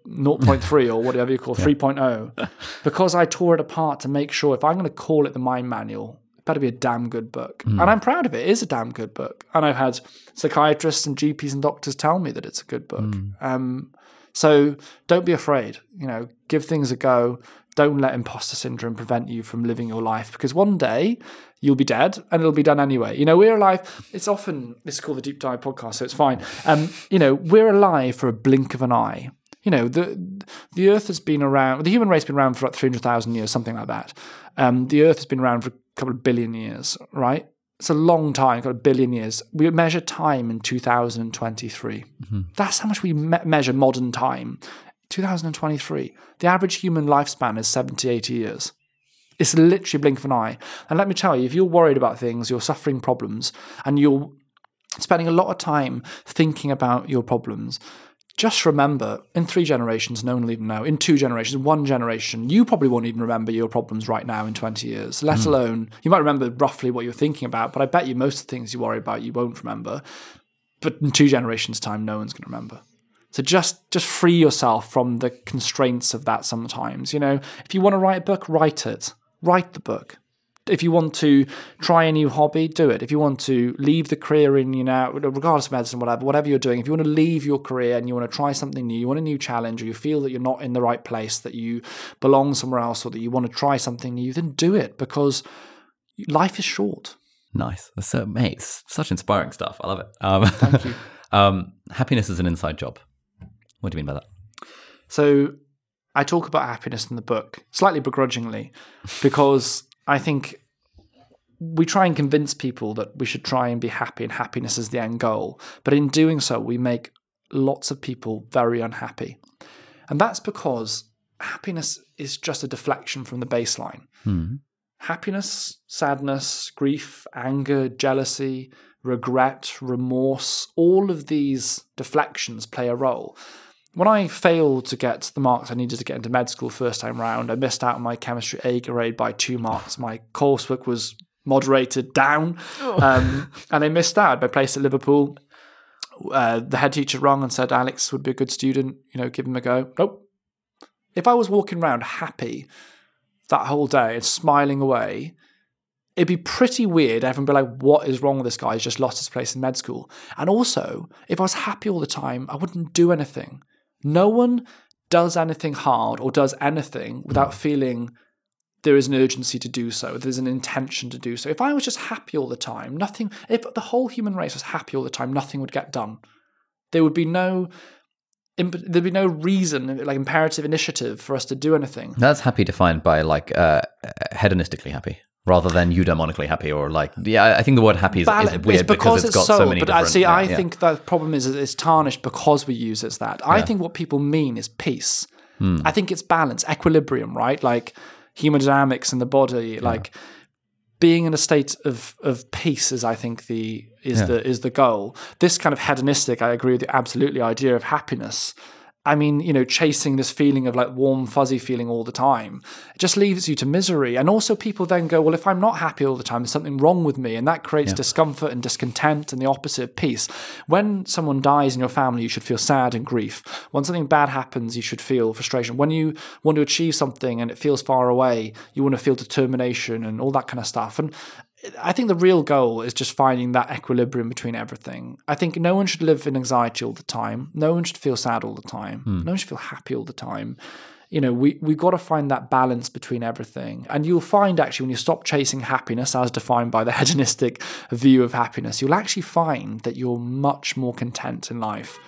Speaker 2: 0.3 or whatever you call 3.0 <laughs> because I tore it apart to make sure if I'm going to call it the Mind Manual, it better be a damn good book. And I'm proud of it. It is a damn good book. And I've had psychiatrists and GPs and doctors tell me that it's a good book. Um, so don't be afraid. You know, give things a go. Don't let imposter syndrome prevent you from living your life because one day you'll be dead and it'll be done anyway. You know, we're alive. It's often this is called the Deep Dive Podcast, so it's fine. Um, you know, we're alive for a blink of an eye. You know, the the Earth has been around. The human race has been around for like hundred thousand years, something like that. Um, the Earth has been around for a couple of billion years, right? It's a long time, got a billion years. We measure time in 2023. That's how much we me- measure modern time. 2023. The average human lifespan is 70, 80 years. It's literally a blink of an eye. And let me tell you, if you're worried about things, you're suffering problems, and you're spending a lot of time thinking about your problems, just remember in three generations, no one will even know. In two generations, one generation, you probably won't even remember your problems right now in 20 years, let hmm. alone you might remember roughly what you're thinking about, but I bet you most of the things you worry about you won't remember. But in two generations' time, no one's going to remember. So just just free yourself from the constraints of that sometimes. You know, if you want to write a book, write it. Write the book. If you want to try a new hobby, do it. If you want to leave the career in, you know, regardless of medicine, whatever, whatever you're doing, if you want to leave your career and you want to try something new, you want a new challenge, or you feel that you're not in the right place, that you belong somewhere else, or that you want to try something new, then do it because life is short.
Speaker 3: Nice. So, mate, it's such inspiring stuff. I love it. Um, Thank you. <laughs> um, happiness is an inside job. What do you mean by that?
Speaker 2: So I talk about happiness in the book, slightly begrudgingly, because I think we try and convince people that we should try and be happy and happiness is the end goal. But in doing so, we make lots of people very unhappy. And that's because happiness is just a deflection from the baseline. Hmm. Happiness, sadness, grief, anger, jealousy, regret, remorse, all of these deflections play a role. When I failed to get the marks I needed to get into med school first time round, I missed out on my chemistry A grade by two marks. My coursework was moderated down, um, and I missed out. I placed at Liverpool. Uh, the head teacher rung and said Alex would be a good student. You know, give him a go. Nope. If I was walking around happy that whole day and smiling away, it'd be pretty weird. Everyone would be like, what is wrong with this guy? He's just lost his place in med school. And also, if I was happy all the time, I wouldn't do anything. No one does anything hard or does anything without feeling there is an urgency to do so. There's an intention to do so. If I was just happy all the time, nothing, if the whole human race was happy all the time, nothing would get done. There would be no there'd be no reason, like imperative initiative, for us to do anything.
Speaker 3: That's happy defined by like uh, hedonistically happy rather than eudaimonically happy or like yeah. I think the word happy is, is weird
Speaker 2: it's because,
Speaker 3: it's
Speaker 2: it's
Speaker 3: got
Speaker 2: so,
Speaker 3: so many.
Speaker 2: But I
Speaker 3: different,
Speaker 2: see,
Speaker 3: yeah,
Speaker 2: I
Speaker 3: yeah.
Speaker 2: think the problem is it's tarnished because we use it as that. I think what people mean is peace.
Speaker 3: Hmm.
Speaker 2: I think it's balance, equilibrium, right? Like hemodynamics in the body, like being in a state of of peace is I think the is the is the goal. This kind of hedonistic, I agree with you absolutely, idea of happiness. I mean, you know, chasing this feeling of like warm, fuzzy feeling all the time, it just leaves you to misery. And also, people then go, well, if I'm not happy all the time, there's something wrong with me. And that creates discomfort and discontent and the opposite of peace. When someone dies in your family, you should feel sad and grief. When something bad happens, you should feel frustration. When you want to achieve something and it feels far away, you want to feel determination and all that kind of stuff. And I think the real goal is just finding that equilibrium between everything. I think no one should live in anxiety all the time. No one should feel sad all the time. Hmm. No one should feel happy all the time. You know, we we've got to find that balance between everything. And you'll find actually when you stop chasing happiness as defined by the <laughs> hedonistic view of happiness, you'll actually find that you're much more content in life.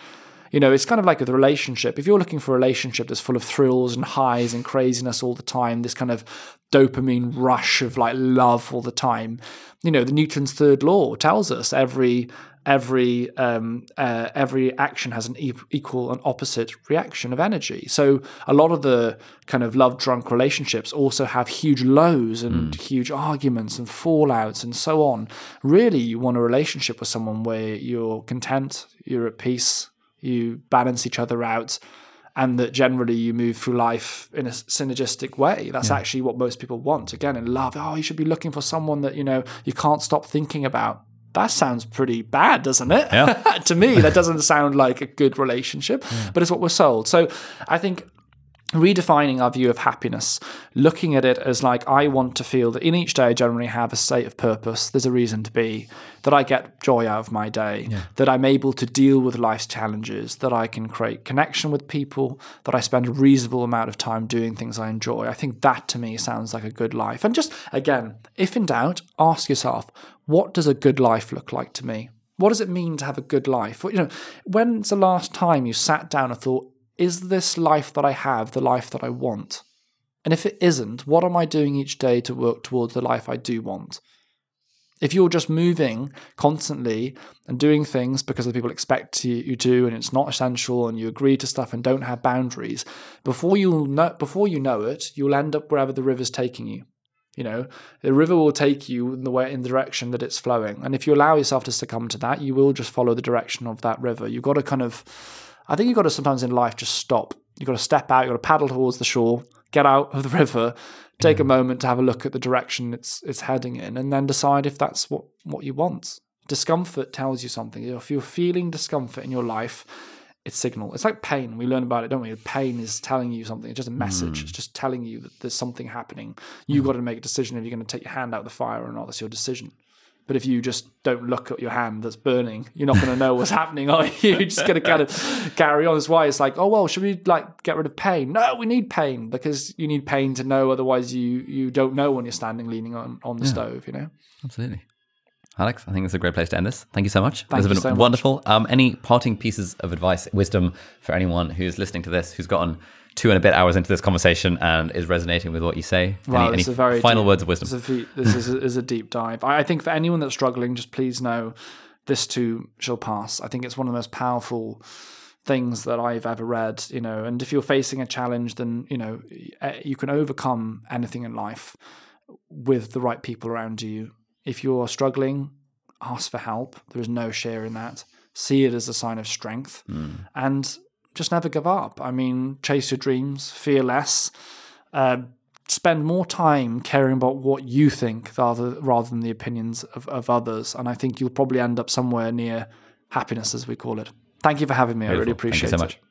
Speaker 2: You know, it's kind of like with a relationship. If you're looking for a relationship that's full of thrills and highs and craziness all the time, this kind of dopamine rush of like love all the time, you know, the Newton's third law tells us every every um, uh, every action has an e- equal and opposite reaction of energy. So a lot of the kind of love drunk relationships also have huge lows and huge arguments and fallouts and so on. Really, you want a relationship with someone where you're content, you're at peace, you balance each other out and that generally you move through life in a synergistic way. That's actually what most people want. Again in love oh you should be looking for someone that you know you can't stop thinking about. That sounds pretty bad doesn't it?
Speaker 3: Yeah. <laughs>
Speaker 2: to me that <laughs> doesn't sound like a good relationship but it's what we're sold. So i think redefining our view of happiness, looking at it as like I want to feel that in each day I generally have a state of purpose, there's a reason to be, that I get joy out of my day, that I'm able to deal with life's challenges, that I can create connection with people, that I spend a reasonable amount of time doing things I enjoy. I think that to me sounds like a good life. And just again, if in doubt, ask yourself, what does a good life look like to me? What does it mean to have a good life? You know, when's the last time you sat down and thought, is this life that I have the life that I want? And if it isn't, what am I doing each day to work towards the life I do want? If you're just moving constantly and doing things because the people expect you, to, and it's not essential, and you agree to stuff and don't have boundaries, before you know, before you know it, you'll end up wherever the river's taking you. You know, the river will take you in the way in the direction that it's flowing, and if you allow yourself to succumb to that, you will just follow the direction of that river. You've got to kind of I think you've got to sometimes in life just stop. You've got to step out, you've got to paddle towards the shore, get out of the <laughs> river, take a hmm. moment to have a look at the direction it's it's heading in, and then decide if that's what, what you want. Discomfort tells you something. If you're feeling discomfort in your life, it's signal. It's like pain. We learn about it, don't we? Pain is telling you something. It's just a message. Hmm. It's just telling you that there's something happening. You've hmm. got to make a decision if you're going to take your hand out of the fire or not. That's your decision. But if you just don't look at your hand that's burning, you're not going to know what's <laughs> happening, are you? You're just going to kind of carry on. That's why it's like, oh well, should we like get rid of pain? No, we need pain because you need pain to know. Otherwise, you you don't know when you're standing leaning on on the stove. You know.
Speaker 3: Absolutely. Alex, I think it's a great place to end this. Thank you so much.
Speaker 2: Thank
Speaker 3: this has
Speaker 2: you
Speaker 3: been
Speaker 2: so
Speaker 3: wonderful. Um, any parting pieces of advice, wisdom for anyone who's listening to this, who's gotten two and a bit hours into this conversation and is resonating with what you say?
Speaker 2: Wow,
Speaker 3: any any
Speaker 2: a very
Speaker 3: final
Speaker 2: deep-
Speaker 3: words of
Speaker 2: This
Speaker 3: wisdom?
Speaker 2: is a, this is a, is a deep dive. I I think for anyone that's struggling, just please know this too shall pass. I think it's one of the most powerful things that I've ever read. You know, and if you're facing a challenge, then you know eh, you can overcome anything in life with the right people around you. If you're struggling, ask for help. There is no share in that. See it as a sign of strength, and just never give up. I mean, chase your dreams, fear less. Uh, spend more time caring about what you think rather rather than the opinions of, of others. And I think you'll probably end up somewhere near happiness, as we call it. Thank you for having me. I really
Speaker 3: Beautiful.
Speaker 2: appreciate
Speaker 3: Thank you so
Speaker 2: it.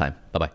Speaker 1: time. Bye bye.